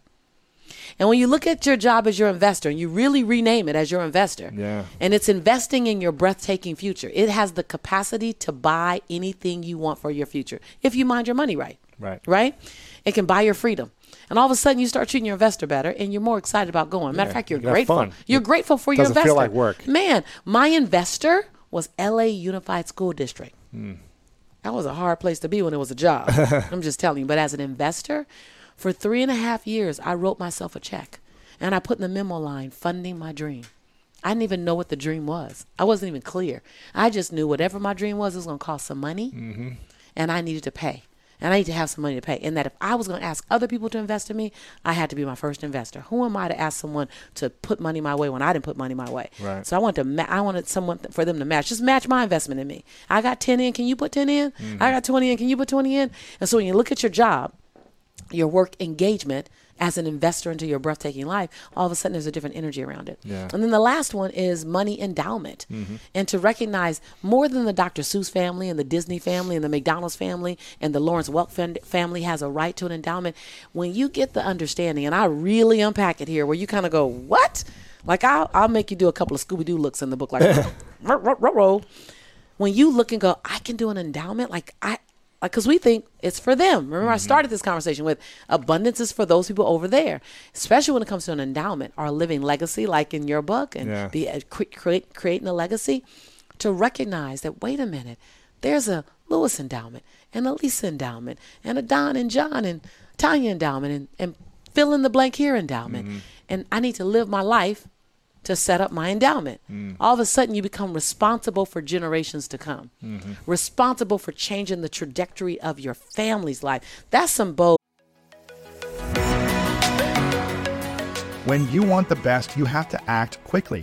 And when you look at your job as your investor and you really rename it as your investor, Yeah. and it's investing in your breathtaking future, it has the capacity to buy anything you want for your future if you mind your money right. Right. Right? It can buy your freedom. And all of a sudden you start treating your investor better and you're more excited about going. Matter of Yeah, fact, you're you can have grateful. You're It grateful for your doesn't investor. feel like work. Man, my investor was LA Unified School District. Hmm. That was a hard place to be when it was a job. I'm just telling you. But as an investor, for three and a half years, I wrote myself a check and I put in the memo line funding my dream. I didn't even know what the dream was. I wasn't even clear. I just knew whatever my dream was, it was going to cost some money mm-hmm. and I needed to pay. And I need to have some money to pay. And that if I was going to ask other people to invest in me, I had to be my first investor. Who am I to ask someone to put money my way when I didn't put money my way? Right. So I wanted to. Ma- I wanted someone th- for them to match. Just match my investment in me. I got ten in. Can you put ten in? Mm-hmm. I got twenty in. Can you put twenty in? And so when you look at your job, your work engagement as an investor into your breathtaking life, all of a sudden there's a different energy around it. Yeah. And then the last one is money endowment. Mm-hmm. And to recognize more than the Dr. Seuss family and the Disney family and the McDonald's family and the Lawrence Welk family has a right to an endowment. When you get the understanding, and I really unpack it here, where you kind of go, what? Like I'll, I'll make you do a couple of Scooby Doo looks in the book, like, row. when you look and go, I can do an endowment, like I, like, cause we think it's for them. Remember, I started this conversation with abundance is for those people over there, especially when it comes to an endowment or a living legacy, like in your book, and Yeah. the uh, cre- create, creating a legacy. To recognize that, wait a minute, there's a Lewis endowment and a Lisa endowment and a Don and John and Tanya endowment and, and fill in the blank here endowment, and I need to live my life to set up my endowment. Mm. All of a sudden, you become responsible for generations to come, mm-hmm. responsible for changing the trajectory of your family's life. That's some bold. When you want the best, you have to act quickly,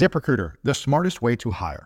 ZipRecruiter, the smartest way to hire.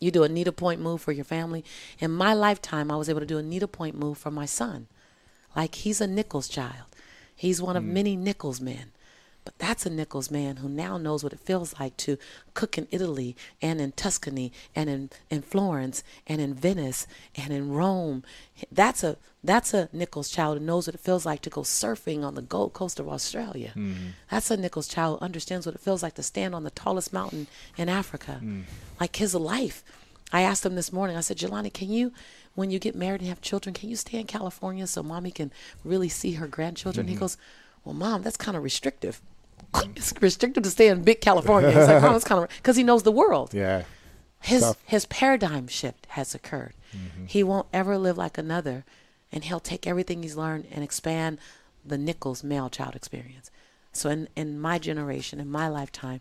you do a needlepoint move for your family. In my lifetime, I was able to do a needlepoint move for my son. Like he's a Nichols child. He's one of mm. many Nichols men. But that's a Nichols man who now knows what it feels like to cook in Italy and in Tuscany and in, in Florence and in Venice and in Rome. That's a that's a Nichols child who knows what it feels like to go surfing on the Gold Coast of Australia. Hmm. That's a Nichols child who understands what it feels like to stand on the tallest mountain in Africa. Hmm. Like his life. I asked him this morning, I said, Jelani, can you, when you get married and have children, can you stay in California so mommy can really see her grandchildren? He mm-hmm. goes, Well, mom, that's kind of restrictive. It's restrictive to stay in big California. He's like, Mom, it's kind of, because he knows the world Yeah. his Tough. his paradigm shift has occurred. Mm-hmm. He won't ever live like another, and he'll take everything he's learned and expand the Nichols male child experience. So in in my generation, in my lifetime,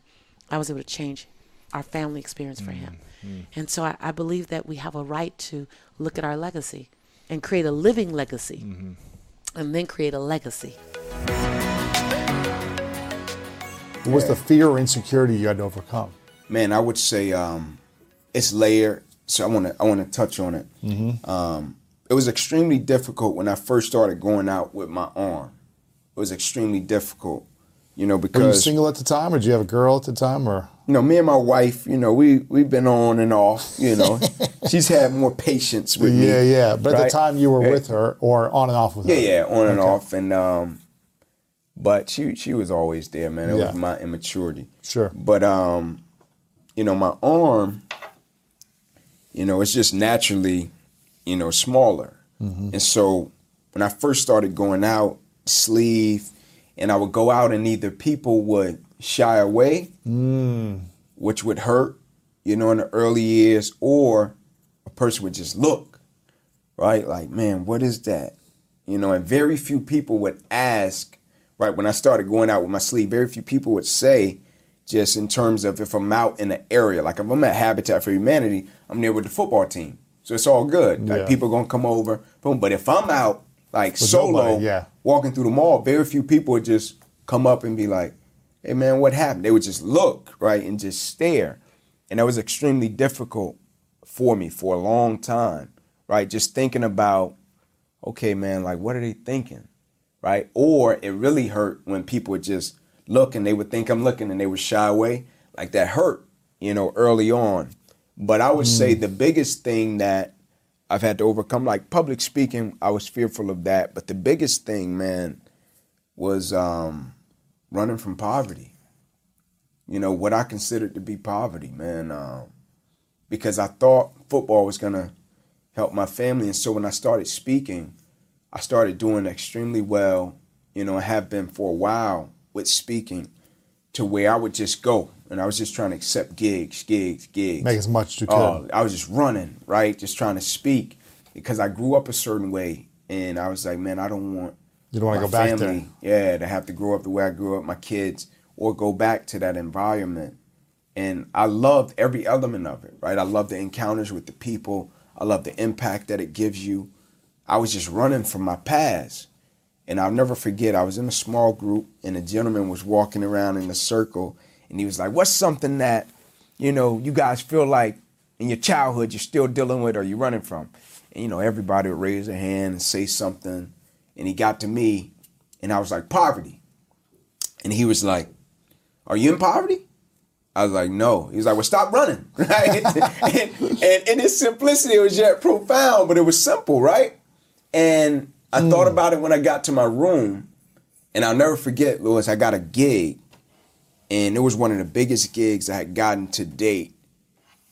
I was able to change our family experience for him. Mm-hmm. And so I, I believe that we have a right to look at our legacy and create a living legacy, mm-hmm. and then create a legacy. What was the fear or insecurity you had to overcome? Man, I would say um, it's layered. So I want to I want to touch on it. Um, it was extremely difficult when I first started going out with my arm. It was extremely difficult, you know, because Were you single at the time, or did you have a girl at the time, or? you know, me and my wife, you know, we we've been on and off. You know, she's had more patience with me. Yeah, yeah. But at the time, you were with her, or on and off with Yeah, her. yeah, yeah, on and Okay. off, and um, but she she was always there, man. It Yeah. was my immaturity. Sure. But um, you know, my arm, you know, it's just naturally, you know, smaller, Mm-hmm. and so when I first started going out, sleeve, and I would go out and either people would shy away, which would hurt, you know, in the early years, or a person would just look, right? Like, man, what is that? You know, and very few people would ask, right? When I started going out with my sleeve, very few people would say, just in terms of if I'm out in an area, like if I'm at Habitat for Humanity, I'm there with the football team. So it's all good. Like Yeah. people gonna come over, boom. But if I'm out like With solo, nobody, yeah. walking through the mall, very few people would just come up and be like, "Hey man, what happened?" They would just look right and just stare, and that was extremely difficult for me for a long time, right? Just thinking about, okay, man, like what are they thinking, right? Or it really hurt when people would just look and they would think I'm looking and they would shy away, like that hurt, you know, early on. But I would say the biggest thing that I've had to overcome, like public speaking, I was fearful of that. But the biggest thing, man, was um, running from poverty. You know, what I considered to be poverty, man. Um, because I thought football was going to help my family. And so when I started speaking, I started doing extremely well, you know, I have been for a while with speaking to where I would just go and I was just trying to accept gigs, gigs, gigs. Make as much as you could. Oh, I was just running, right? Just trying to speak because I grew up a certain way, and I was like, man, I don't want You don't wanna my go back there. family, Yeah, to have to grow up the way I grew up, my kids, or go back to that environment. And I loved every element of it, right? I love the encounters with the people. I love the impact that it gives you. I was just running from my past. And I'll never forget, I was in a small group and a gentleman was walking around in a circle and he was like, What's something that, you know, you guys feel like in your childhood you're still dealing with or you're running from? And, you know, everybody would raise their hand and say something. And he got to me and I was like, Poverty. And he was like, Are you in poverty? I was like, no. He was like, well, stop running, right? and, and in its simplicity, it was yet profound, but it was simple, right? And I thought hmm. about it when I got to my room, and I'll never forget, Lewis, I got a gig, and it was one of the biggest gigs I had gotten to date,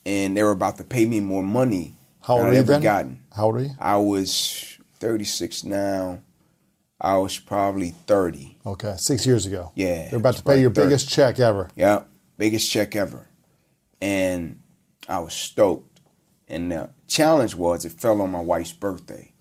and they were about to pay me more money How old than I'd you ever then? gotten. How old are you? I was 36 now. I was probably 30. Okay, six years ago. Yeah, They're about to pay your 30. biggest check ever. Yeah, biggest check ever. And I was stoked. And the challenge was it fell on my wife's birthday,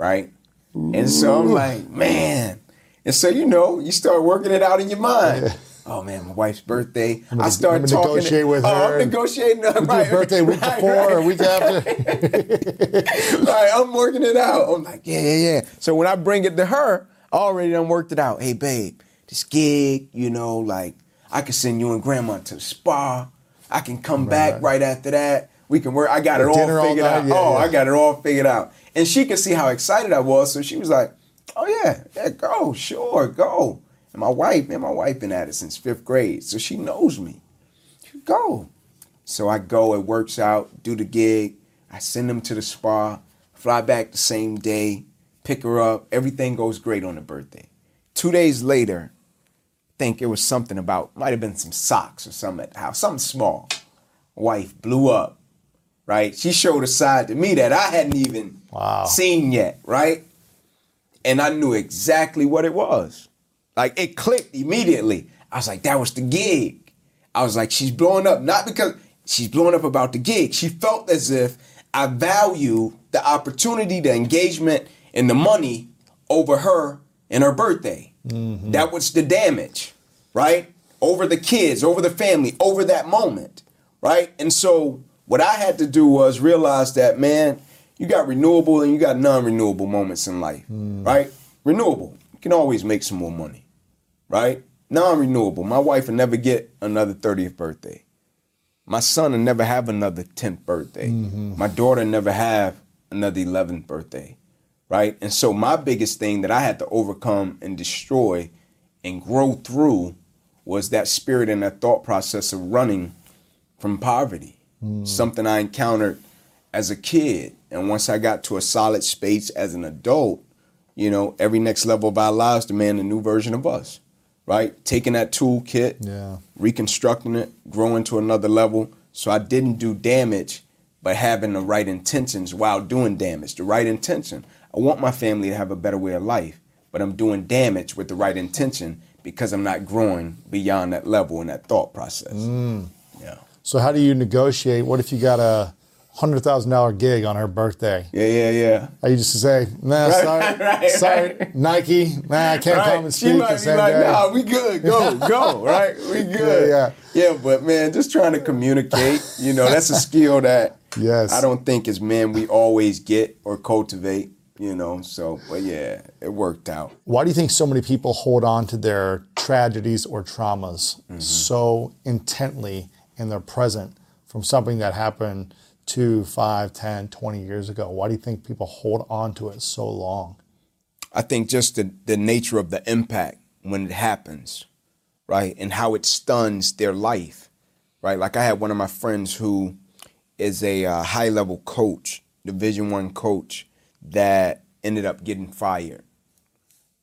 right? And so I'm like, man. And so, you know, you start working it out in your mind. Oh man, my wife's birthday. I gonna- start I'm talking. negotiate with oh, her. I'm negotiating. Right, birthday week right, before right. or week after? right, I'm working it out. I'm like, yeah, yeah, yeah. So when I bring it to her, I already done worked it out. Hey, babe, this gig, you know, like I can send you and grandma to the spa. I can come back right after that. We can work. I got it all Dinner all figured out. yeah, oh, yeah. I got it all figured out. And she could see how excited I was. So she was like, oh, yeah, yeah, go, sure, go. And my wife, man, my wife been at it since fifth grade. So she knows me. She go. So I go, it works out, do the gig. I send them to the spa, fly back the same day, pick her up. Everything goes great on the birthday. Two days later, think it was something about, might have been some socks or something at the house, something small. Wife blew up, right? She showed a side to me that I hadn't even Wow. seen yet, right? And I knew exactly what it was. Like it clicked immediately. I was like, that was the gig. I was like, she's blowing up, not because she's blowing up about the gig. She felt as if I value the opportunity, the engagement, and the money over her and her birthday. Mm-hmm. That was the damage, right? Over the kids, over the family, over that moment, right? And so what I had to do was realize that, man, you got renewable and you got non-renewable moments in life, hmm. right? Renewable, you can always make some more money, right? Non-renewable, my wife will never get another 30th birthday. My son will never have another 10th birthday. Mm-hmm. My daughter never have another 11th birthday, right? And so my biggest thing that I had to overcome and destroy and grow through was that spirit and that thought process of running from poverty. Mm. Something I encountered as a kid. And once I got to a solid space as an adult, you know, every next level of our lives demand a new version of us, right? Taking that toolkit, Yeah. reconstructing it, growing to another level. So I didn't do damage, but having the right intentions while doing damage, the right intention. I want my family to have a better way of life, but I'm doing damage with the right intention because I'm not growing beyond that level in that thought process. Yeah. So how do you negotiate? What if you got a hundred thousand dollar gig on her birthday? Yeah, yeah, yeah. Are you just to say, nah, Right, sorry, right, sorry, right. Nike, nah, I can't come and She speak might the be like, day. nah, we good, go, go, right? We good. yeah. Yeah, but man, just trying to communicate, you know, that's a skill that Yes. I don't think as men we always get or cultivate, you know. So, but yeah, it worked out. Why do you think so many people hold on to their tragedies or traumas mm-hmm. so intently in their present from something that happened two, five, 10, 20 years ago? Why do you think people hold on to it so long? I think just the, the nature of the impact when it happens, right? And how it stuns their life, right? Like I had one of my friends who is a uh, high level coach, Division One coach, that ended up getting fired.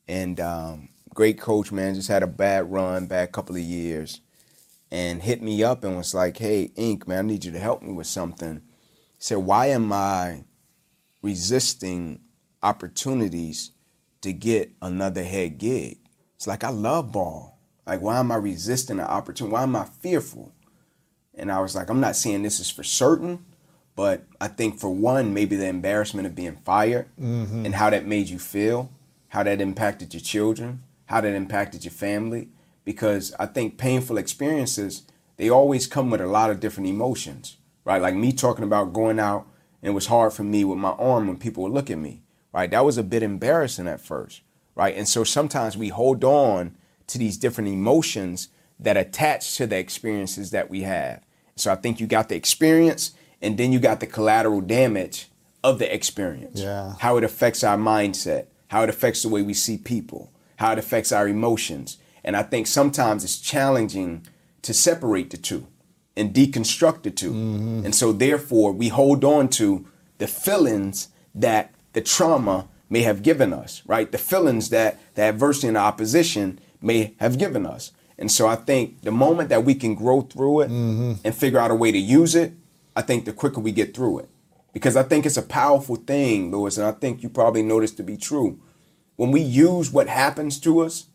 And um, great coach, man, just had a bad run, bad couple of years, and hit me up and was like, "Hey, Ink, man, I need you to help me with something." He said, "Why am I resisting opportunities to get another head gig?" It's like I love ball. Like, why am I resisting the opportunity? Why am I fearful? And I was like, I'm not saying this is for certain, but I think for one, maybe the embarrassment of being fired mm-hmm. and how that made you feel, how that impacted your children, how that impacted your family. Because I think painful experiences, they always come with a lot of different emotions, right? Like me talking about going out and it was hard for me with my arm when people would look at me, right? That was a bit embarrassing at first, right? And so sometimes we hold on to these different emotions that attach to the experiences that we have. So I think you got the experience and then you got the collateral damage of the experience. Yeah. How it affects our mindset, how it affects the way we see people, how it affects our emotions. And I think sometimes it's challenging to separate the two and deconstruct the 2 mm-hmm. And so therefore we hold on to the feelings that the trauma may have given us, right? The feelings that the adversity and the opposition may have given us. And so I think the moment that we can grow through it mm-hmm. and figure out a way to use it, I think the quicker we get through it. Because I think it's a powerful thing, Lewis, and I think you probably know this to be true. When we use what happens to us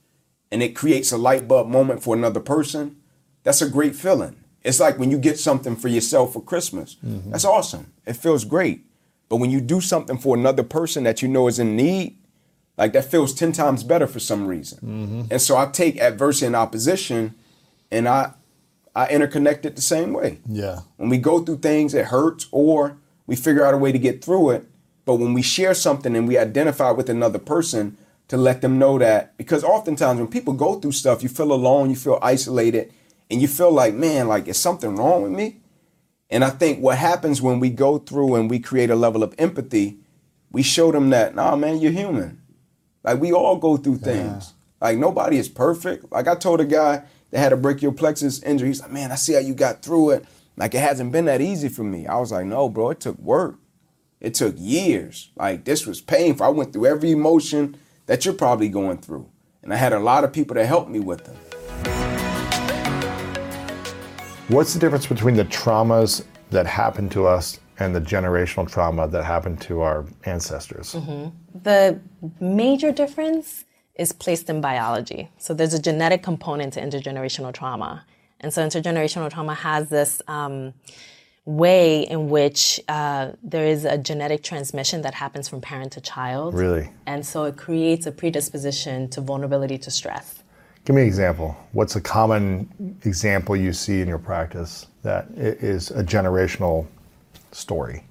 and it creates a light bulb moment for another person, that's a great feeling. It's like when you get something for yourself for Christmas. Mm-hmm. That's awesome. It feels great. But when you do something for another person that you know is in need, like that feels 10 times better for some reason. Mm-hmm. And so I take adversity and opposition and I I interconnect it the same way. Yeah. When we go through things, it hurts, or we figure out a way to get through it. But when we share something and we identify with another person to let them know that, because oftentimes when people go through stuff, you feel alone, you feel isolated, and you feel like, man, like, is something wrong with me? And I think what happens when we go through and we create a level of empathy, we show them that, nah, man, you're human. Like, we all go through things. Like, nobody is perfect. Like, I told a guy that had a brachial plexus injury, he's like, man, I see how you got through it. Like, it hasn't been that easy for me. I was like, no, bro, it took work. It took years. Like, this was painful. I went through every emotion that you're probably going through. And I had a lot of people that helped me with them. What's the difference between the traumas that happen to us and the generational trauma that happened to our ancestors? The major difference is placed in biology. So there's a genetic component to intergenerational trauma. And so intergenerational trauma has this um, way in which uh, there is a genetic transmission that happens from parent to child. Really? And so it creates a predisposition to vulnerability to stress. Give me an example. What's a common example you see in your practice that is a generational story?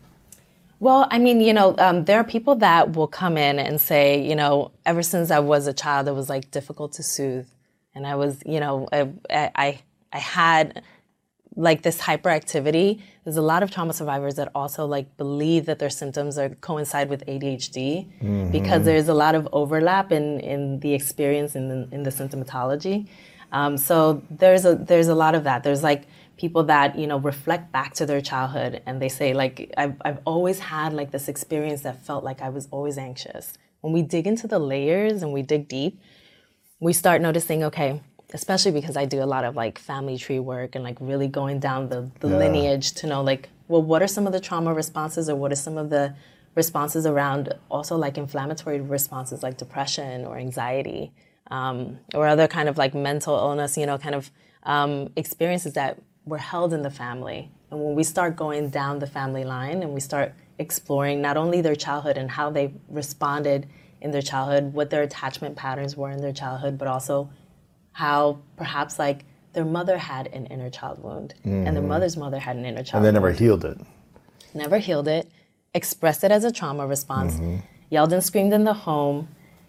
Well, I mean, you know, um, there are people that will come in and say, you know, ever since I was a child, it was like difficult to soothe, and I was, you know, I I, I had like this hyperactivity. There's a lot of trauma survivors that also like believe that their symptoms are coincide with ADHD because there's a lot of overlap in in the experience in the, in the symptomatology. Um, so there's a there's a lot of that. There's like people that you know reflect back to their childhood and they say like I've I've always had like this experience that felt like I was always anxious. When we dig into the layers and we dig deep, we start noticing okay especially because i do a lot of like family tree work and like really going down the, the lineage to know like well what are some of the trauma responses or what are some of the responses around also like inflammatory responses like depression or anxiety um, or other kind of like mental illness, you know, kind of um, experiences that were held in the family. And when we start going down the family line and we start exploring not only their childhood and how they responded in their childhood, what their attachment patterns were in their childhood, but also how perhaps like their mother had an inner child wound and their mm. mother's mother had an inner child And they never wound healed it. never healed it, expressed it as a trauma response, mm-hmm. yelled and screamed in the home,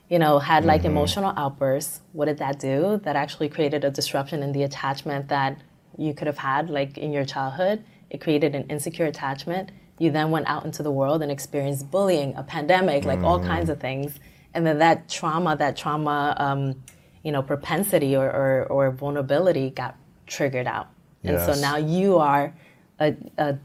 you know, had like mm-hmm. emotional outbursts. What did that do? That actually created a disruption in the attachment that you could have had like in your childhood. It created an insecure attachment. You then went out into the world and experienced bullying, a pandemic, like all mm-hmm. kinds of things. And then that trauma, that trauma, um, you know, propensity or, or, or vulnerability got triggered out. And Yes. so now you are a, a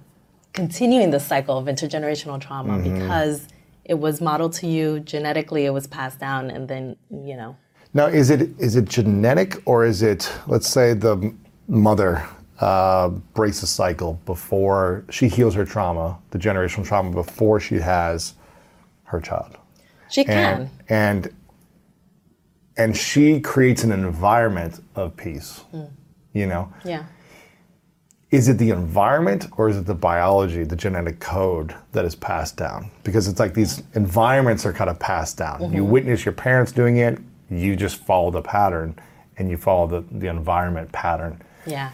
continuing the cycle of intergenerational trauma because it was modeled to you genetically, it was passed down, and then you know. Now, is it is it genetic or is it, let's say, the mother uh, breaks the cycle before she heals her trauma, the generational trauma, before she has her child, She can. and and and she creates an environment of peace. Mm. You know, yeah. is it the environment or is it the biology, the genetic code that is passed down? Because it's like these environments are kind of passed down. You mm-hmm. witness your parents doing it, you just follow the pattern and you follow the, the environment pattern. Yeah.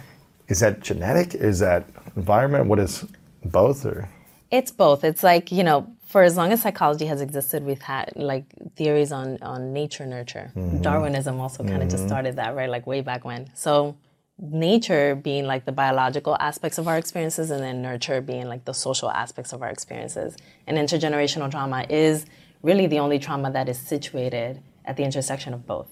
Is that genetic? Is that environment? What is both or It's both. It's like, you know, for as long as psychology has existed, we've had like theories on, on nature nurture. Mm-hmm. Darwinism also kind of just mm-hmm. started that, right? Like way back when. So nature being like the biological aspects of our experiences and then nurture being like the social aspects of our experiences. And intergenerational trauma is really the only trauma that is situated at the intersection of both.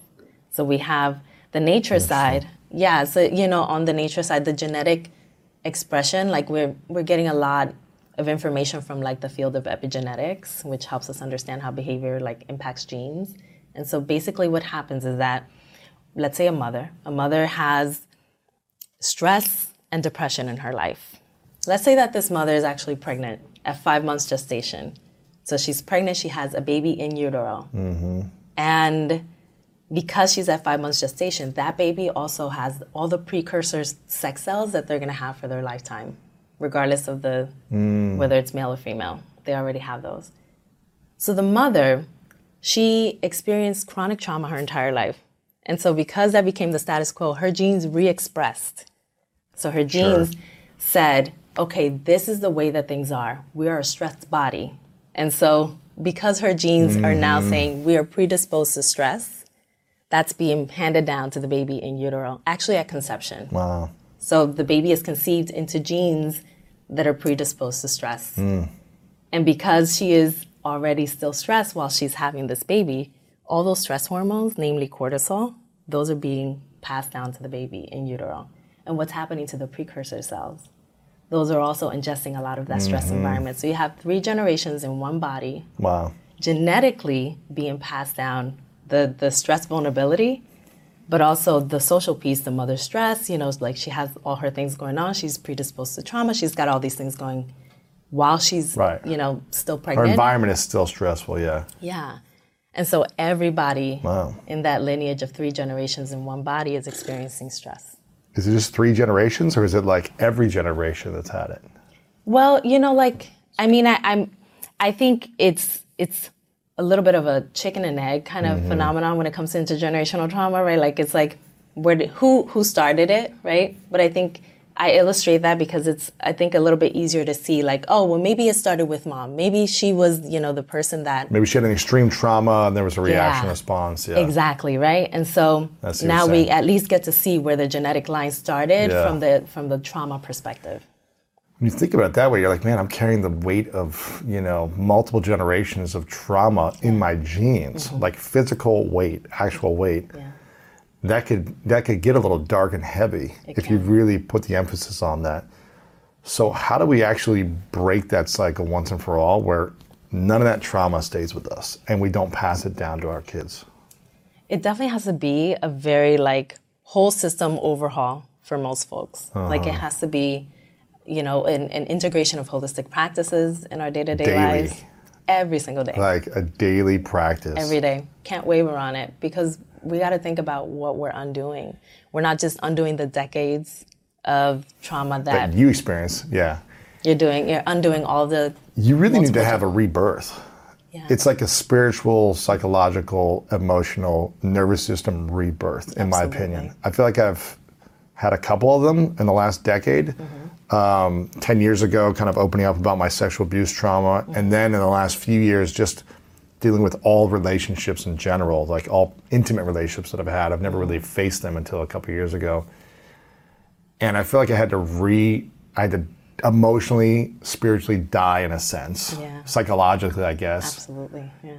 So we have the nature side. Yeah, so you know, on the nature side, the genetic expression, like we're we're getting a lot of information from like the field of epigenetics, which helps us understand how behavior like impacts genes. And so basically what happens is that let's say a mother, a mother has stress and depression in her life. Let's say that this mother is actually pregnant at five months gestation. So she's pregnant, she has a baby in utero. Mm-hmm. And because she's at five months gestation, that baby also has all the precursors sex cells that they're gonna have for their lifetime, regardless of the mm. whether it's male or female. They already have those. So the mother, she experienced chronic trauma her entire life. And so because that became the status quo, her genes re-expressed. So her genes said, okay, this is the way that things are. We are a stressed body. And so because her genes are now mm. saying we are predisposed to stress, that's being handed down to the baby in utero, actually at conception. wow. So the baby is conceived into genes that are predisposed to stress. Mm. And because she is already still stressed while she's having this baby, all those stress hormones, namely cortisol, those are being passed down to the baby in utero. And what's happening to the precursor cells? Those are also ingesting a lot of that stress mm-hmm. environment. So you have three generations in one body Wow. genetically being passed down the, the stress vulnerability, but also the social piece, the mother stress, you know, it's like she has all her things going on. She's predisposed to trauma. She's got all these things going while she's, Right. you know, still pregnant. Her environment is still stressful, yeah. Yeah. And so everybody Wow. in that lineage of three generations in one body is experiencing stress. Is it just three generations or is it like every generation that's had it? Well, you know, like I mean, I, I'm, I think it's it's a little bit of a chicken and egg kind of mm-hmm. phenomenon when it comes to intergenerational trauma, right? Like it's like where did, who who started it, right? But I think I illustrate that because it's I think a little bit easier to see, like, oh, well, maybe it started with mom. Maybe she was, you know, the person that Maybe she had an extreme trauma and there was a reaction Yeah. response. Yeah. Exactly right, and so That's what you're now we at least get to see where the genetic line started Yeah. from the from the trauma perspective. When you think about it that way, you're like, man, I'm carrying the weight of, you know, multiple generations of trauma in my genes, like physical weight, actual weight. Mm-hmm. Yeah. That could that could get a little dark and heavy It if you really put the emphasis on that. So how do we actually break that cycle once and for all where none of that trauma stays with us and we don't pass it down to our kids? It definitely has to be a very like whole system overhaul for most folks. Like it has to be, you know, an, an integration of holistic practices in our day to day lives. every single day. Like a daily practice. every day. Can't waver on it because we got to think about what we're undoing. We're not just undoing the decades of trauma that that you experience. Yeah. you're doing. You're undoing all the You really need to have a rebirth. Yeah. It's like a spiritual, psychological, emotional, nervous system rebirth, in my opinion. I feel like I've had a couple of them in the last decade. Mm-hmm. Um, 10 years ago, kind of opening up about my sexual abuse trauma. Mm-hmm. And then in the last few years, just dealing with all relationships in general, like all intimate relationships that I've had. I've never really Mm-hmm. faced them until a couple years ago. And I feel like I had to re, I had to emotionally, spiritually die in a sense, Yeah. psychologically, I guess absolutely. Yeah.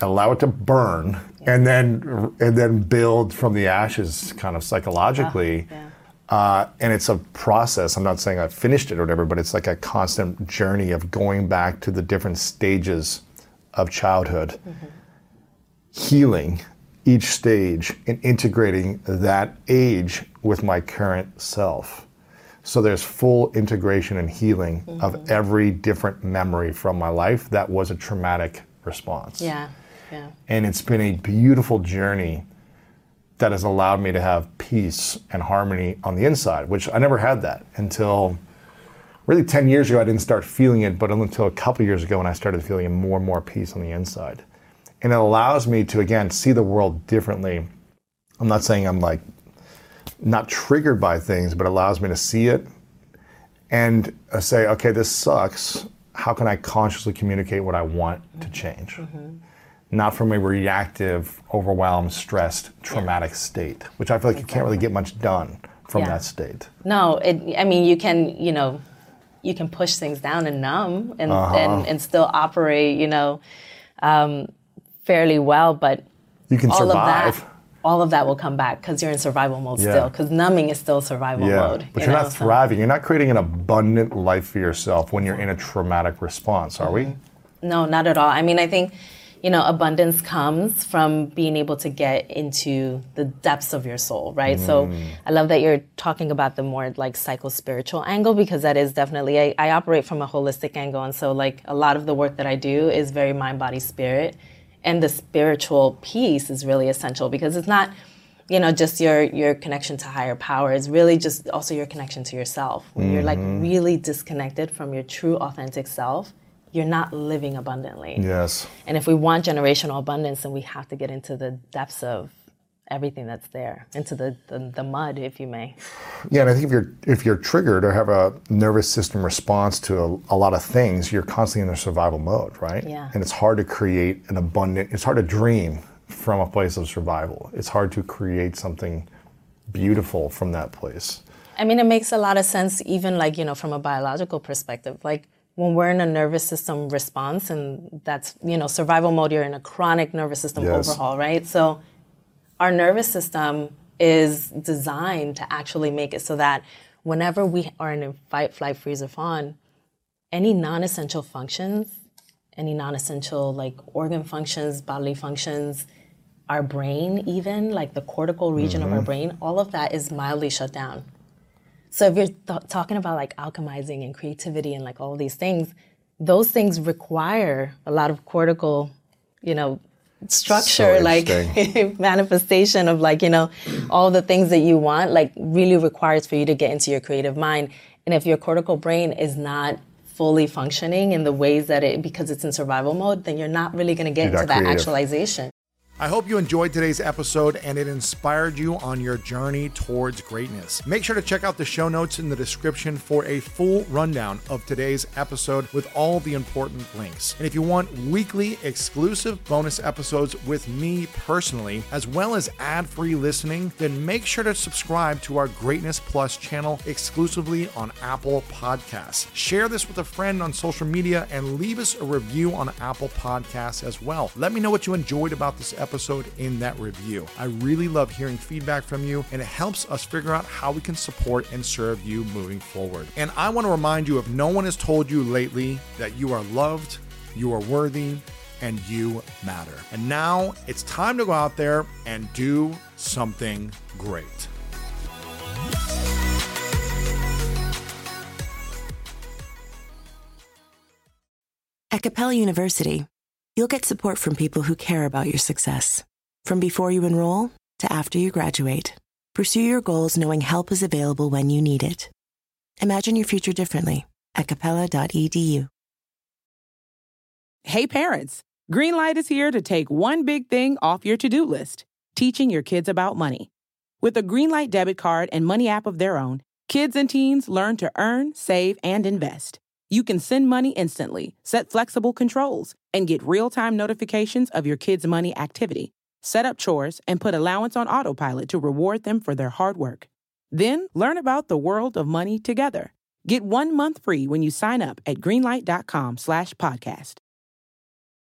allow it to burn and then and then build from the ashes kind of psychologically Ah, yeah. Uh, and it's a process i'm not saying i've finished it or whatever but it's like a constant journey of going back to the different stages of childhood Mm-hmm. healing each stage and integrating that age with my current self so there's full integration and healing Mm-hmm. of every different memory from my life that was a traumatic response Yeah. Yeah. and it's been a beautiful journey that has allowed me to have peace and harmony on the inside, which I never had that until really 10 years ago. I didn't start feeling it, but until a couple years ago when I started feeling more and more peace on the inside. And it allows me to, again, see the world differently. I'm not saying I'm like not triggered by things, but allows me to see it and uh, say, okay, this sucks. How can I consciously communicate what I want to change? Not from a reactive, overwhelmed, stressed, traumatic state, which I feel like you can't really get much done from Yeah. that state. No, it. I mean, you can. You know, you can push things down and numb and Uh-huh. and, and still operate. You know, um, fairly well, but You can all survive. of that. All of that will come back because you're in survival mode Yeah. still. Because numbing is still survival Yeah, mode. but you you're know, not so- thriving. You're not creating an abundant life for yourself when you're in a traumatic response, are we? No, not at all. I mean, I think, you know, abundance comes from being able to get into the depths of your soul, right? So mm. I love that you're talking about the more like psycho spiritual angle because that is definitely, I, I operate from a holistic angle. And so, like, a lot of the work that I do is very mind, body, spirit. And the spiritual piece is really essential because it's not, you know, just your your connection to higher power. It's really just also your connection to yourself. When you're like mm-hmm. really disconnected from your true authentic self, you're not living abundantly. Yes. And if we want generational abundance, then we have to get into the depths of everything that's there, into the, the, the mud, if you may. Yeah, and I think if you're if you're triggered or have a nervous system response to a, a lot of things, you're constantly in a survival mode, right? Yeah. And it's hard to create an abundant. It's hard to dream from a place of survival. It's hard to create something beautiful from that place. I mean, it makes a lot of sense, even like, you know, from a biological perspective. Like when we're in a nervous system response, and that's, you know, survival mode, you're in a chronic nervous system Yes. overhaul, right? So our nervous system is designed to actually make it so that whenever we are in a fight, flight, freeze, or fawn, any non essential functions, any non essential like organ functions, bodily functions, our brain, even like the cortical region of our mm-hmm. brain, all of that is mildly shut down. So if you're th- talking about like alchemizing and creativity and like all these things, those things require a lot of cortical, you know, structure, So like manifestation of like, you know, all the things that you want, like really requires for you to get into your creative mind. And if your cortical brain is not fully functioning in the ways that it, because it's in survival mode, then you're not really going to get into that creative. actualization. I hope you enjoyed today's episode and it inspired you on your journey towards greatness. Make sure to check out the show notes in the description for a full rundown of today's episode with all the important links. And if you want weekly exclusive bonus episodes with me personally, as well as ad free listening, then make sure to subscribe to our Greatness Plus channel exclusively on Apple Podcasts. Share this with a friend on social media and leave us a review on Apple Podcasts as well. Let me know what you enjoyed about this episode in that review. I really love hearing feedback from you, and it helps us figure out how we can support and serve you moving forward. And I want to remind you if no one has told you lately that you are loved, you are worthy, and you matter. And now it's time to go out there and do something great. At Capella University, you'll get support from people who care about your success. From before you enroll to after you graduate, pursue your goals knowing help is available when you need it. Imagine your future differently at capella.edu. Hey parents, Greenlight is here to take one big thing off your to-do list, teaching your kids about money. With a Greenlight debit card and money app of their own, kids and teens learn to earn, save, and invest. You can send money instantly, set flexible controls, and get real-time notifications of your kids' money activity. Set up chores and put allowance on autopilot to reward them for their hard work. Then learn about the world of money together. Get one month free when you sign up at greenlight.com slash podcast.